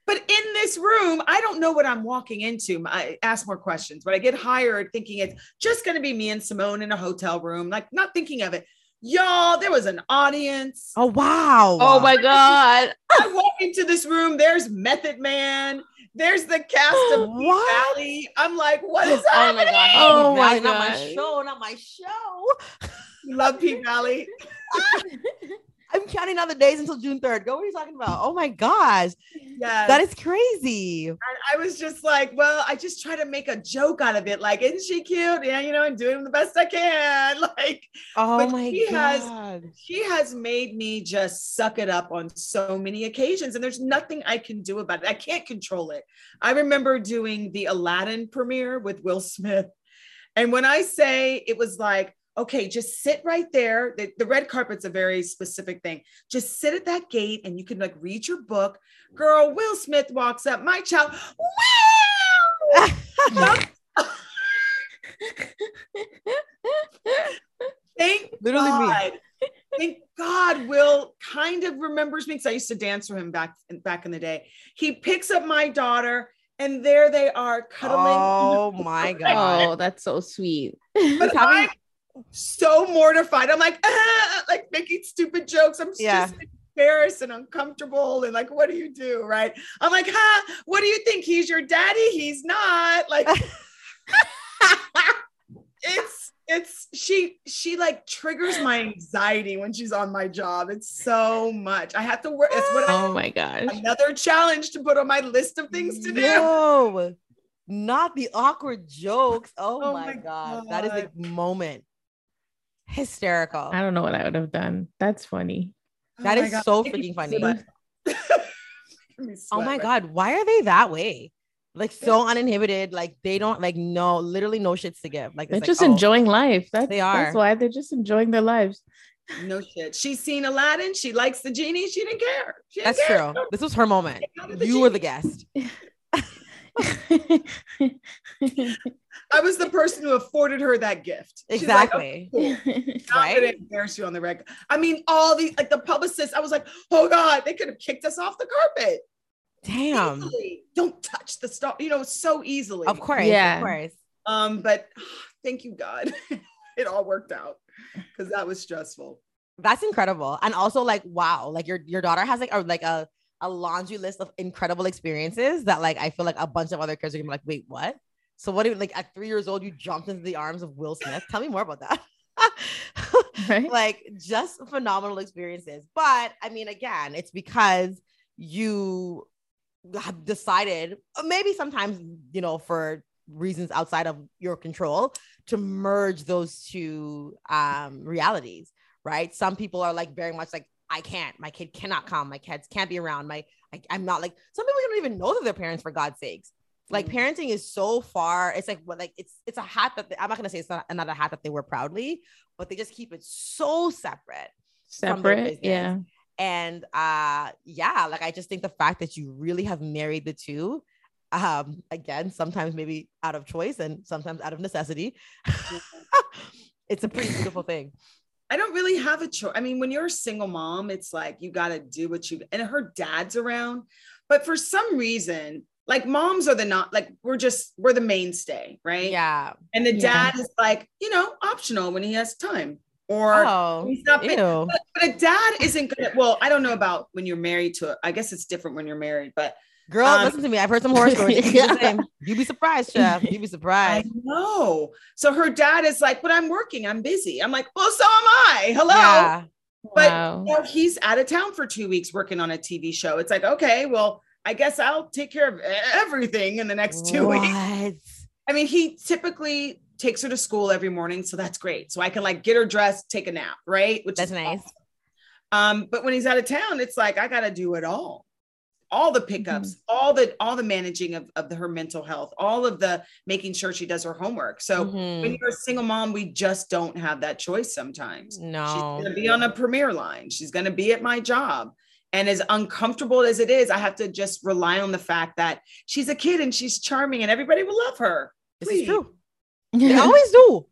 But in this room, I don't know what I'm walking into. I ask more questions, but I get hired thinking it's just going to be me and Simone in a hotel room, like not thinking of it. Y'all, there was an audience. Oh wow! Oh my god. I walk into this room. There's Method Man. There's the cast of What? Valley. I'm like, what is Oh my happening? god! Oh my Not my show! Not my show! Love P-Valley. I'm counting down the days until June 3rd. Go, what are you talking about? Oh my gosh. Yeah. That is crazy. And I was just like, well, I just try to make a joke out of it. Like, isn't she cute? Yeah, you know, I'm doing the best I can. Like, Oh my she has- god. she has made me just suck it up on so many occasions, and there's nothing I can do about it. I can't control it. I remember doing the Aladdin premiere with Will Smith. And when I say it was like, okay, just sit right there. The, the red carpet's a very specific thing. Just sit at that gate and you can like read your book. Girl, Will Smith walks up, my child. Wow! Thank Literally me. God. Thank God Will kind of remembers me because I used to dance for him back back in the day. He picks up my daughter, and there they are cuddling. Oh my god. Oh, that's so sweet. But I'm so mortified. I'm like, ah, like making stupid jokes. I'm Yeah. just embarrassed and uncomfortable. And like, what do you do? Right. I'm like, huh, what do you think? He's your daddy? He's not. Like it's it's she she like triggers my anxiety when she's on my job. It's so much. I have to work. It's what I, Oh my gosh. another challenge to put on my list of things to do. No, not the awkward jokes. Oh, Oh my, my god. that is a moment. Hysterical. I don't know what I would have done. That's funny. Oh that Oh is God. so freaking funny. sweat. Make me Oh my right god, why are they that way? Like so uninhibited, like they don't like no, literally no shits to give. Like They're it's like, just oh, enjoying life. That's, They are. That's why they're just enjoying their lives. No shit. She's seen Aladdin. She likes the genie. She didn't care. She didn't That's care. true. This was her moment. Out of the You were the guest. I was the person who afforded her that gift. She's like, Exactly. "Okay, cool. Not Right? gonna embarrass you on the reg. I mean, all the like the publicists. I was like, oh god, they could have kicked us off the carpet. Damn. Easily. Don't touch the stuff. You know, so easily. Of course. Yeah. Of course. Um, but thank you, God. it all worked out because that was stressful. That's incredible. And also like wow, like your your daughter has like a like a a laundry list of incredible experiences that like I feel like a bunch of other kids are gonna be like, wait, what? So what do you like at three years old, you jumped into the arms of Will Smith? Tell me more about that. right? like just phenomenal experiences. But I mean, again, it's because you have decided, uh, maybe sometimes, you know, for reasons outside of your control, to merge those two um, realities, right? Some people are like very much like, I can't, my kid cannot come, my kids can't be around, my, I, I'm not like, some people don't even know that they're parents for God's sakes. Like Mhm. parenting is so far. It's like what like it's it's a hat that they, I'm not gonna say it's not another hat that they wear proudly, but they just keep it so separate Separate. Yeah. and uh yeah like i just think the fact that you really have married the two um again sometimes maybe out of choice and sometimes out of necessity it's a pretty beautiful thing I don't really have a choice. I mean, when you're a single mom, it's like you got to do what you and her dad's around. But for some reason, like moms are the not like we're just we're the mainstay, right? yeah And the Yeah. dad is like, you know, optional when he has time. Or oh he's not ew. but, but a dad isn't gonna well, I don't know about when you're married to it. I guess it's different when you're married, but girl um, listen to me i've heard some horror stories same. you'd be surprised chef you'd be surprised. I know. So her dad is like, but I'm working, I'm busy. I'm like, well, so am I. Hello. yeah But wow. you know, he's out of town for two weeks working on a TV show. It's like, okay, well, I guess I'll take care of everything in the next two weeks. I mean, he typically takes her to school every morning, so that's great. So I can like get her dressed, take a nap, right? Which that's is nice awesome. Um, but when he's out of town, it's like I gotta do it all. All the pickups, all the all the managing of, of the, her mental health, all of the making sure she does her homework. So Mhm. when you're a single mom, we just don't have that choice sometimes. No she's going to be on a premiere line. She's going to be at my job. And as uncomfortable as it is, I have to just rely on the fact that she's a kid and she's charming and everybody will love her. this is Please. true they always do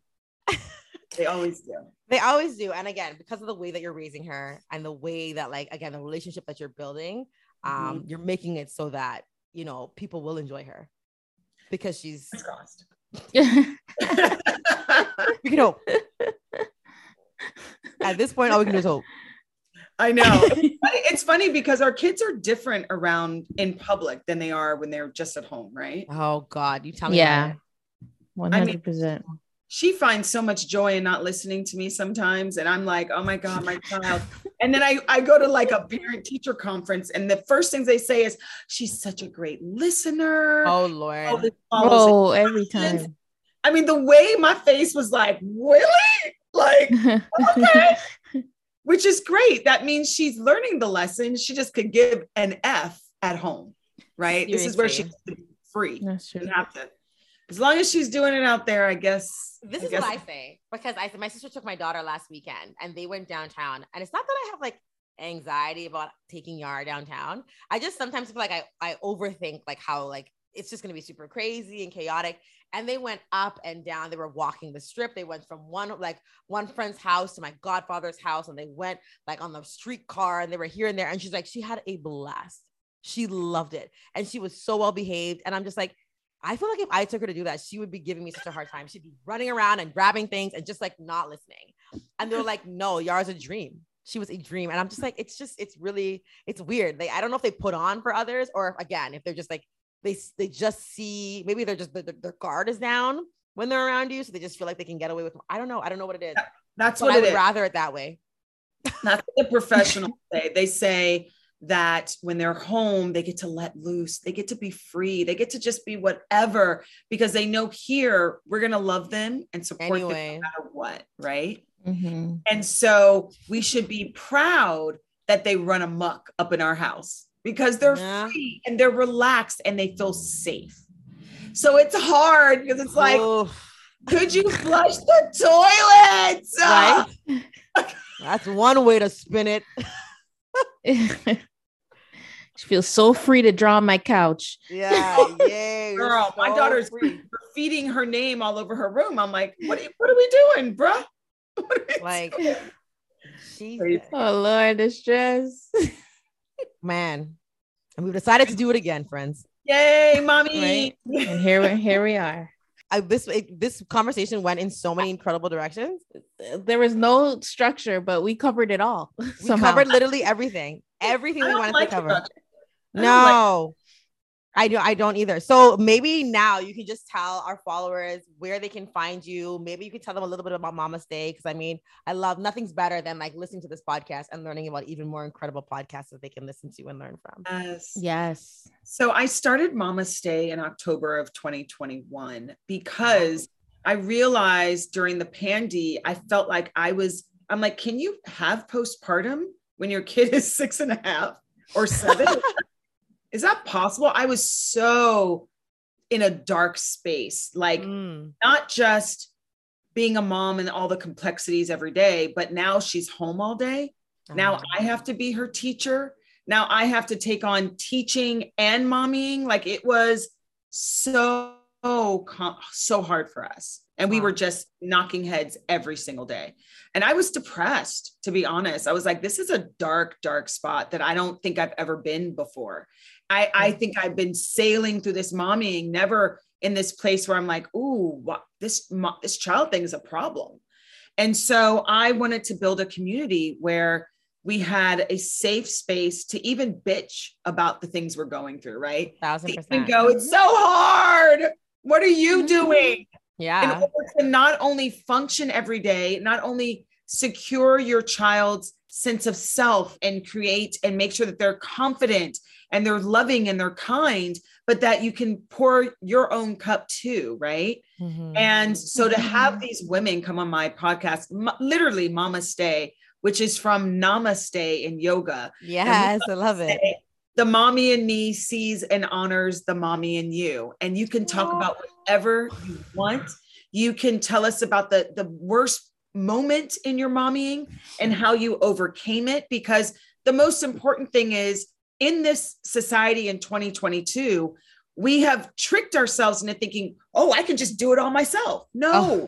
They always do. They always do. And again, because of the way that you're raising her and the way that, like, again, the relationship that you're building, um, you're making it so that, you know, people will enjoy her because she's, Fingers crossed. we can hope. At this point, all we can do is hope. I know. It's funny- because our kids are different around in public than they are when they're just at home, right? Oh, God. You tell me. Yeah. about it. One I mean- hundred percent. She finds so much joy in not listening to me sometimes. And I'm like, oh my God, my child. and then I, I go to like a parent teacher conference, and the first things they say is, she's such a great listener. Oh Lord. All Oh, every time. I mean, the way my face was like, really? Like, okay. Which is great. That means she's learning the lesson. She just could give an F at home, right? This is where she's free. That's true. Doesn't have to. As long as she's doing it out there, I guess. This I is guess- what I say because I said my sister took my daughter last weekend and they went downtown. And it's not that I have like anxiety about taking Yara downtown. I just sometimes feel like I, I overthink like how like it's just gonna be super crazy and chaotic. And they went up and down. They were walking the strip. They went from one like one friend's house to my godfather's house, and they went like on the streetcar and they were here and there. And she's like, she had a blast. She loved it. And she was so well behaved. And I'm just like, I feel like if I took her to do that, she would be giving me such a hard time. She'd be running around and grabbing things and just like not listening. And they're like, no, Yara's a dream. She was a dream. And I'm just like, it's just, it's really, it's weird. They, I don't know if they put on for others or if, again, if they're just like, they, they just see, maybe they're just, their, their guard is down when they're around you. So they just feel like they can get away with, I don't know. I don't know what it is. That's But what I it would is. rather it that way. That's the professionals say. They say that when they're home, they get to let loose, they get to be free, they get to just be whatever because they know here we're going to love them and support them no matter what. Right. Mhm. And so we should be proud that they run amok up in our house because they're Yeah. free and they're relaxed and they feel safe. So it's hard because it's like, Oh, could you flush the toilet? right. That's one way to spin it. she feels so free to draw on my couch. Yeah, yeah. you're Girl, my so daughter's free. feeding her name all over her room. I'm like, what are, you, what are we doing, bruh? What are we Like, doing? Jesus, Oh Lord, the stress. man. And we've decided to do it again, friends. Yay, mommy. and here we here we are. I, this it, this conversation went in so many incredible directions. There was no structure, but we covered it all. We somehow. covered literally everything, everything we wanted like to cover. structure. I don't like- No, I do. I don't either. So maybe now you can just tell our followers where they can find you. Maybe you can tell them a little bit about Mama Stay because I mean, I love nothing's better than like listening to this podcast and learning about even more incredible podcasts that they can listen to and learn from. Yes. Yes. So I started Mama Stay in October of 2021 because I realized during the pandy, I felt like I was, I'm like, can you have postpartum when your kid is six and a half or seven? is that possible? I was so in a dark space, like Mm. not just being a mom and all the complexities every day, but now she's home all day. Now Um, I have to be her teacher. Now I have to take on teaching and mommying. Like it was so so hard for us, and we Wow. were just knocking heads every single day. And I was depressed, to be honest. I was like, this is a dark, dark spot that I don't think I've ever been before. I I mm-hmm. think I've been sailing through this mommying, never in this place where I'm like, ooh, what this this child thing is a problem. And so I wanted to build a community where we had a safe space to even bitch about the things we're going through, right? thousand percent. go, it's so hard. What are you doing? Yeah. in order to not only function every day, not only secure your child's sense of self and create and make sure that they're confident and they're loving and they're kind, but that you can pour your own cup too, right? Mhm. And so to have these women come on my podcast, m- literally Mama Stay, which is from Namaste in yoga, yes, I love it. the mommy in me sees and honors the mommy in you. And you can talk about whatever you want. You can tell us about the, the worst moment in your mommying and how you overcame it. Because the most important thing is in this society in 2022, we have tricked ourselves into thinking, oh, I can just do it all myself. No. Oh,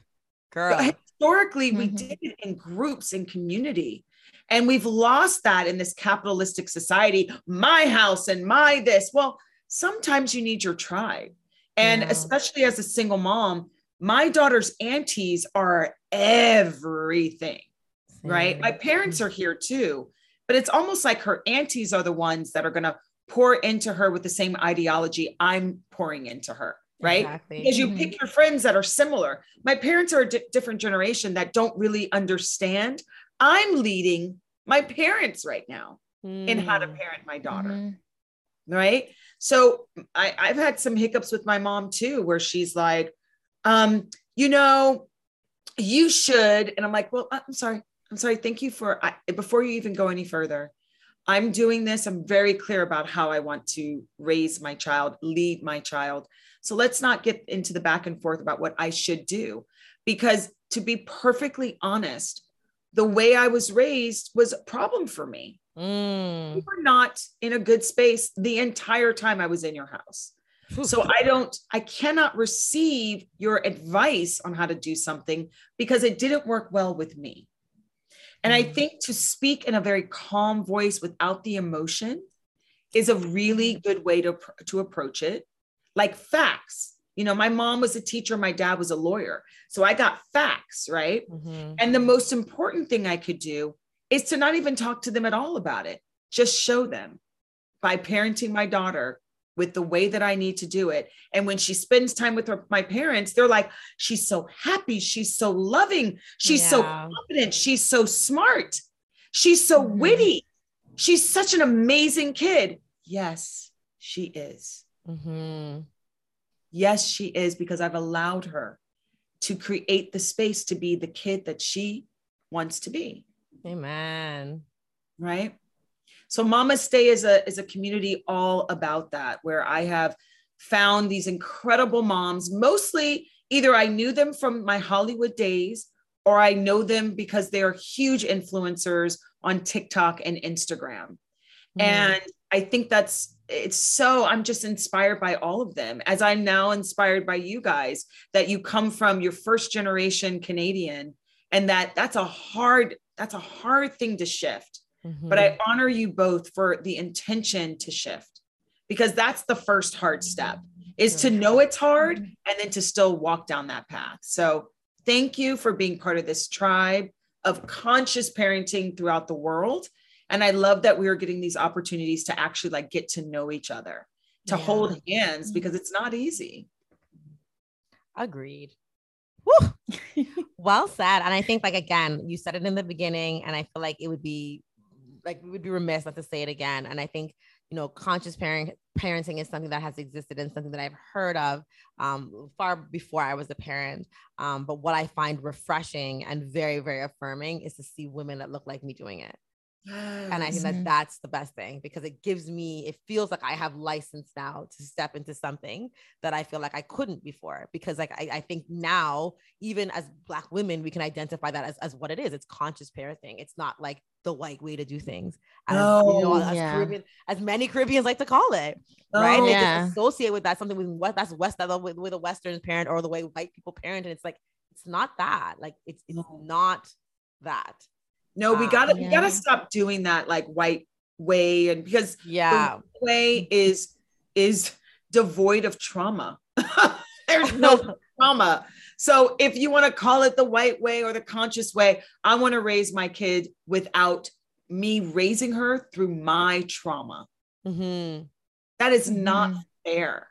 girl. Historically, we Mhm. did it in groups and community. And we've lost that in this capitalistic society. My house and my this. Well, sometimes you need your tribe. And Yeah. especially as a single mom, my daughter's aunties are everything, right? My parents are here too, but it's almost like her aunties are the ones that are going to pour into her with the same ideology I'm pouring into her. Right? Exactly. Because you Mhm. pick your friends that are similar. My parents are a different generation that don't really understand. I'm leading my parents right now in how to Mm. parent my daughter Mhm. right so I, i've had some hiccups with my mom too where she's like um you know you should and i'm like well i'm sorry i'm sorry thank you for I, before you even go any further i'm doing this i'm very clear about how i want to raise my child lead my child so let's not get into the back and forth about what i should do because to be perfectly honest the way i was raised was a problem for me Mm. you were not in a good space the entire time I was in your house. So I don't, I cannot receive your advice on how to do something because it didn't work well with me. And I Mm. think to speak in a very calm voice without the emotion is a really good way to, to approach it. Like facts. You know, my mom was a teacher, my dad was a lawyer. So I got facts, right? Mhm. And the most important thing I could do is to not even talk to them at all about it, just show them by parenting my daughter with the way that I need to do it. And when she spends time with her, my parents, they're like, she's so happy. She's so loving. She's so Yeah. confident. She's so smart. She's so Mhm. witty. She's such an amazing kid. Yes, she is. Mhm. Yes, she is because I've allowed her to create the space to be the kid that she wants to be. Amen. right so mama stay is a is a community all about that where i have found these incredible moms mostly either i knew them from my hollywood days or i know them because they are huge influencers on tiktok and instagram Mm. and i think that's it's so i'm just inspired by all of them as i'm now inspired by you guys that you come from your first generation canadian and that that's a hard that's a hard thing to shift Mhm. but I honor you both for the intention to shift because that's the first hard step is to know it's hard and then to still walk down that path. So thank you for being part of this tribe of conscious parenting throughout the world. And I love that we are getting these opportunities to actually like get to know each other, to Yeah. hold hands because it's not easy. Agreed. Woo! well said. And I think, like, again, you said it in the beginning, and I feel like it would be like we would be remiss not to say it again. And I think, you know, conscious parent parenting is something that has existed and something that I've heard of um, far before I was a parent. Um, but what I find refreshing and very, very affirming is to see women that look like me doing it. And I think that that's the best thing because it gives me, it feels like I have license now to step into something that I feel like I couldn't before. Because like I, I think now, even as black women, we can identify that as, as what it is. It's conscious parenting. It's not like the white way to do things. As, you know, oh, as, Yeah. Caribbean, as many Caribbeans like to call it. Right. Oh, They Yeah. just associate with that something with what that's West with, with a Western parent or the way white people parent. And it's like, it's not that. Like it's, it's not that. No, we gotta we gotta stop doing that like white way and because Yeah. way is is devoid of trauma. There's no trauma. So if you want to call it the white way or the conscious way, I want to raise my kid without me raising her through my trauma. Mhm. That is not Mhm. fair.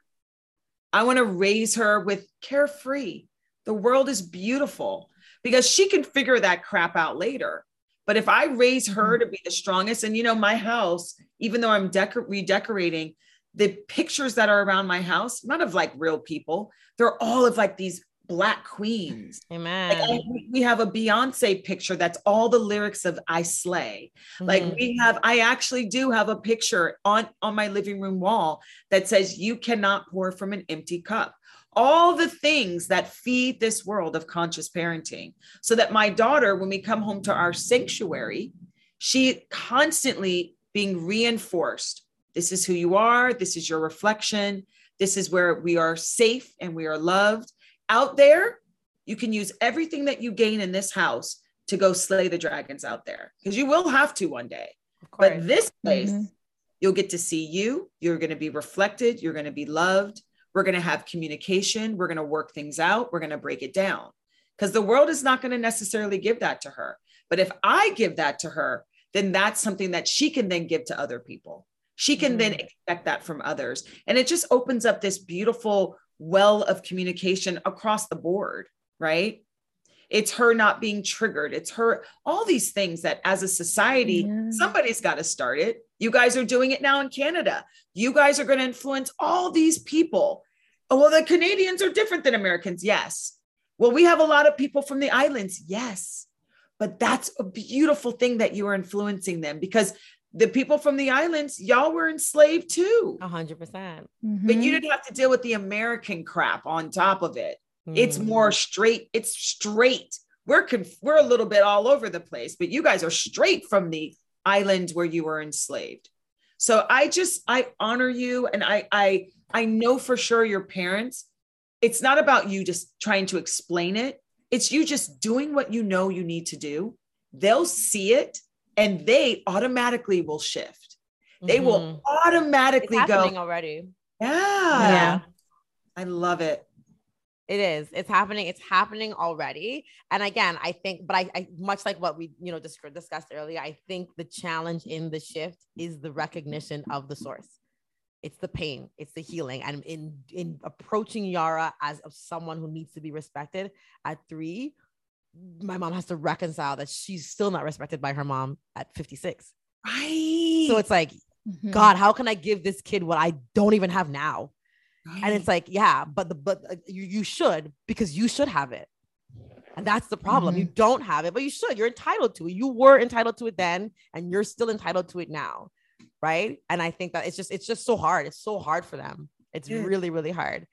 I want to raise her with carefree. The world is beautiful because she can figure that crap out later. But if I raise her to be the strongest, and you know, my house, even though I'm decor- redecorating, the pictures that are around my house, none of like real people, they're all of like these black queens. Amen. I- we- have a Beyonce picture that's all the lyrics of I Slay. Like Mhm. we have, I actually do have a picture on on my living room wall that says you cannot pour from an empty cup. All the things that feed this world of conscious parenting, so that my daughter, when we come home to our sanctuary, she constantly being reinforced. This is who you are. This is your reflection. This is where we are safe and we are loved. Out there, you can use everything that you gain in this house to go slay the dragons out there because you will have to one day. But this place, Mhm. you'll get to see you. You're going to be reflected. You're going to be loved. We're going to have communication. We're going to work things out. We're going to break it down because the world is not going to necessarily give that to her. But if I give that to her, then that's something that she can then give to other people. She can then mm. expect that from others. And it just opens up this beautiful well of communication across the board, right? It's her not being triggered. It's her, all these things that as a society, Yeah. somebody's got to start it. You guys are doing it now in Canada. You guys are going to influence all these people. Oh, well, the Canadians are different than Americans. Yes. Well, we have a lot of people from the islands. Yes. But that's a beautiful thing that you are influencing them because the people from the islands, y'all were enslaved too. A hundred percent. Mm-hmm. But you didn't have to deal with the American crap on top of it. It's Mm. more straight. It's straight. We're conf- we're a little bit all over the place, but you guys are straight from the island where you were enslaved. So I just I honor you, and I I I know for sure your parents. It's not about you just trying to explain it. It's you just doing what you know you need to do. They'll see it, and they automatically will shift. They Mhm. will It's automatically go. already. Yeah, Yeah. I love it. It is. It's happening. It's happening already. And again, I think, but I, I much like what we, you know, dis- discussed earlier, I think the challenge in the shift is the recognition of the source. It's the pain, it's the healing. And in in approaching Yara as of someone who needs to be respected at three, my mom has to reconcile that she's still not respected by her mom at 56. Right. So it's like, Mhm. God, how can I give this kid what I don't even have now? And it's like yeah but the but uh, you, you should because you should have it. And that's the problem. You don't have it but you should. You're entitled to it. You were entitled to it then and you're still entitled to it now right? And i think that it's just it's just so hard. It's so hard for them. It's Yeah. really really hard.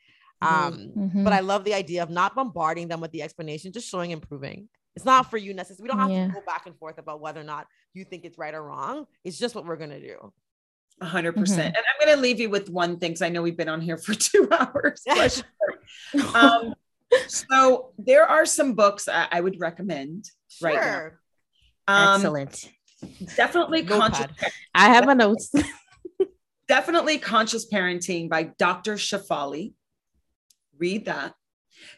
Mhm. um Mhm. but i love the idea of not bombarding them with the explanation just showing improving it's not for you necessarily we don't have Yeah. to go back and forth about whether or not you think it's right or wrong. It's just what we're gonna do A hundred percent. And I'm going to leave you with one thing because I know we've been on here for two hours. Um, so there are some books I, I would recommend right now. Um, Excellent. Definitely conscious. I have my notes. definitely conscious parenting by Dr. Shefali. Read that.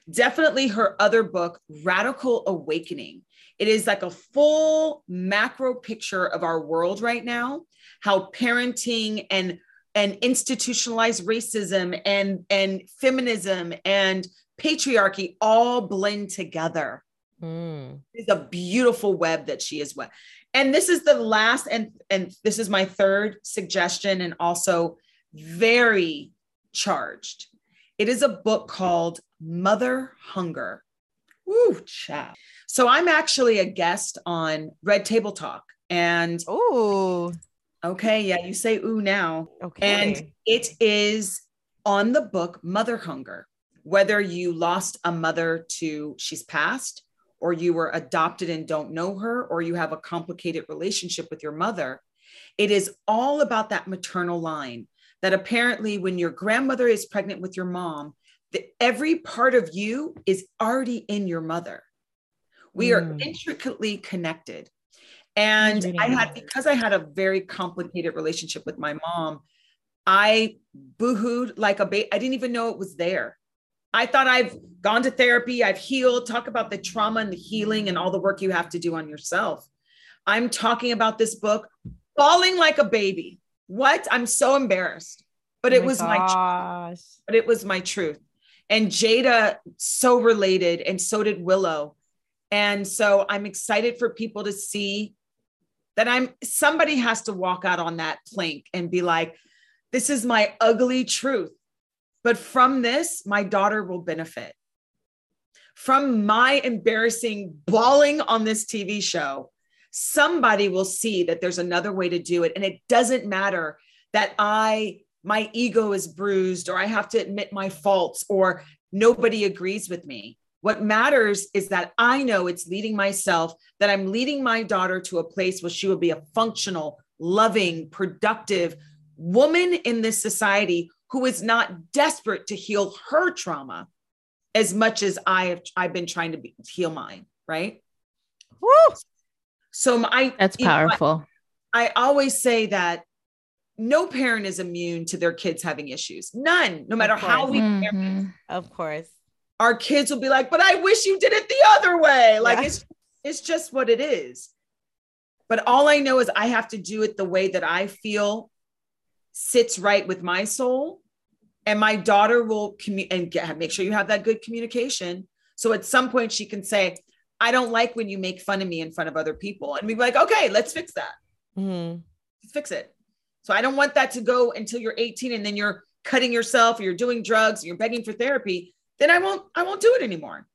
Definitely her other book, Radical Awakening. It is like a full macro picture of our world right now, how parenting and and institutionalized racism and and feminism and patriarchy all blend together. Mm. It's a beautiful web that she is web. And this is the last and and this is my third suggestion and also very charged. It is a book called Mother Hunger. Woo, child. So I'm actually a guest on Red Table Talk. And Oh, okay, yeah, you say ooh now. okay. And it is on the book Mother Hunger. Whether you lost a mother to she's passed, or you were adopted and don't know her, or you have a complicated relationship with your mother, it is all about that maternal line. That apparently, when your grandmother is pregnant with your mom, the, every part of you is already in your mother. We are Mm. intricately connected. And I had, because I had a very complicated relationship with my mom, I boohooed like a baby. I didn't even know it was there. I thought I've gone to therapy, I've healed, talk about the trauma and the healing and all the work you have to do on yourself. I'm talking about this book, falling like a baby. What? I'm so embarrassed. But it oh was my gosh. but it was my truth. And Jada so related, and so did Willow. And so I'm excited for people to see that I'm somebody has to walk out on that plank and be like, this is my ugly truth. But from this, my daughter will benefit. From my embarrassing bawling on this TV show, somebody will see that there's another way to do it. And it doesn't matter that I, my ego is bruised, or I have to admit my faults, or nobody agrees with me. What matters is that I know it's leading myself, that I'm leading my daughter to a place where she will be a functional, loving, productive woman in this society who is not desperate to heal her trauma as much as I have I've been trying to be, heal mine, right? Woo! So my That's you know, I- powerful. I always say that no parent is immune to their kids having issues. None, no matter how we parent. Mhm. Of course. our kids will be like, but I wish you did it the other way. Like Yeah. it's it's just what it is. But all I know is I have to do it the way that I feel sits right with my soul. and my daughter will commu- and get, make sure you have that good communication. So at some point she can say, I don't like when you make fun of me in front of other people. And we'd be like, okay, let's fix that. Mhm. Fix it. So I don't want that to go until you're 18 and then you're cutting yourself or you're doing drugs, or you're begging for therapy. Then I won't, I won't do it anymore.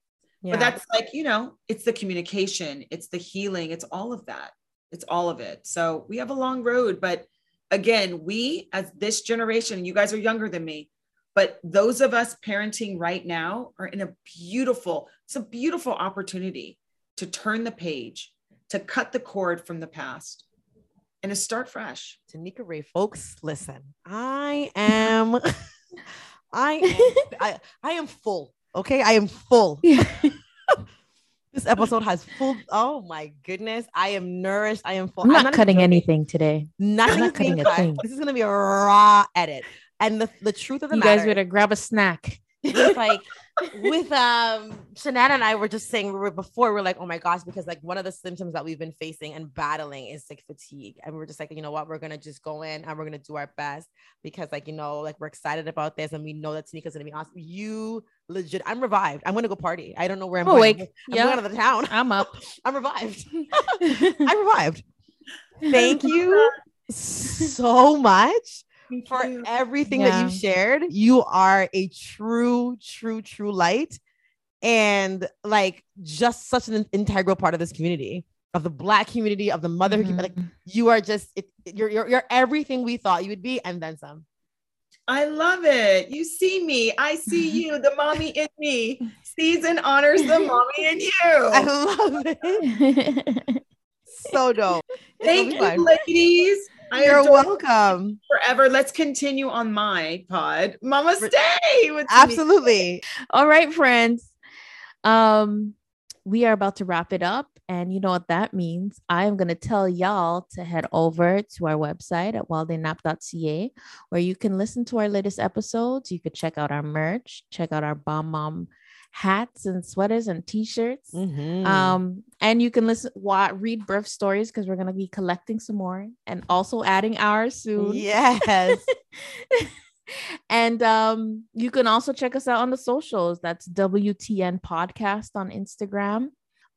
Yeah. But that's like, you know, it's the communication, it's the healing, it's all of that. It's all of it. So we have a long road, but again, we as this generation, you guys are younger than me, but those of us parenting right now are in a beautiful, it's a beautiful opportunity to turn the page, to cut the cord from the past and to start fresh. Tanika Ray, folks, listen. I am, I am, I, I am full. Okay, I am full. this episode has full. Oh my goodness, I am nourished. I am full. I'm not, even cutting anything today. Nothing not is being cutting a thing. This is gonna be a raw edit. And the, the truth of the You matter guys better grab a snack. with like with um Shanana and I were just saying we were before We're like, oh my gosh, because like one of the symptoms that we've been facing and battling is like fatigue. And we're just like, you know what, we're gonna just go in and we're gonna do our best because like you know, like we're excited about this and we know that Tanika's gonna be awesome. You legit, I'm revived. I'm gonna go party. I don't know where I'm Oh, going. wait. I'm Yeah. going out of the town. I'm up. I'm revived. I'm revived. Thank you so much for everything that you've shared. You are a true, true, true light. And like just such an integral part of this community, of the black community, of the motherhood community. Like mm-hmm. you are just it, you're, you're you're everything we thought you would be, and then some. I love it. You see me. I see you. The mommy in me sees and honors the mommy in you. I love it. So dope. Thank you, fun. ladies. I You're welcome. forever. Let's continue on my pod. Mama, stay with me. Absolutely. All right, friends. Um, we are about to wrap it up. And you know what that means. I am going to tell y'all to head over to our website at whiletheynap.ca where you can listen to our latest episodes. You could check out our merch, check out our Bomb Mom hats and sweaters and t-shirts. Mhm. Um, and you can listen, wa- read birth stories because we're gonna be collecting some more and also adding ours soon. yes. and um, you can also check us out on the socials. That's WTN Podcast on Instagram.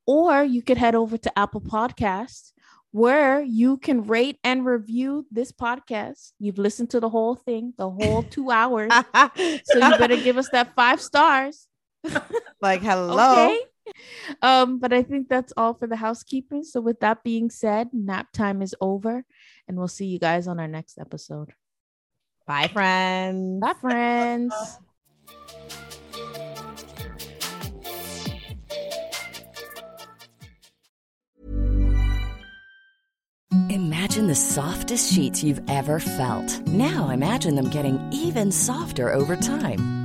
Or you could head over to Apple Podcasts where you can rate and review this podcast. You've listened to the whole thing, the whole two hours. So you better give us that five stars. like hello. Okay. Um, but I think that's all for the housekeeping. So with that being said, nap time is over, and we'll see you guys on our next episode. Bye, friends. Bye, friends. Imagine the softest sheets you've ever felt. Now imagine them getting even softer over time.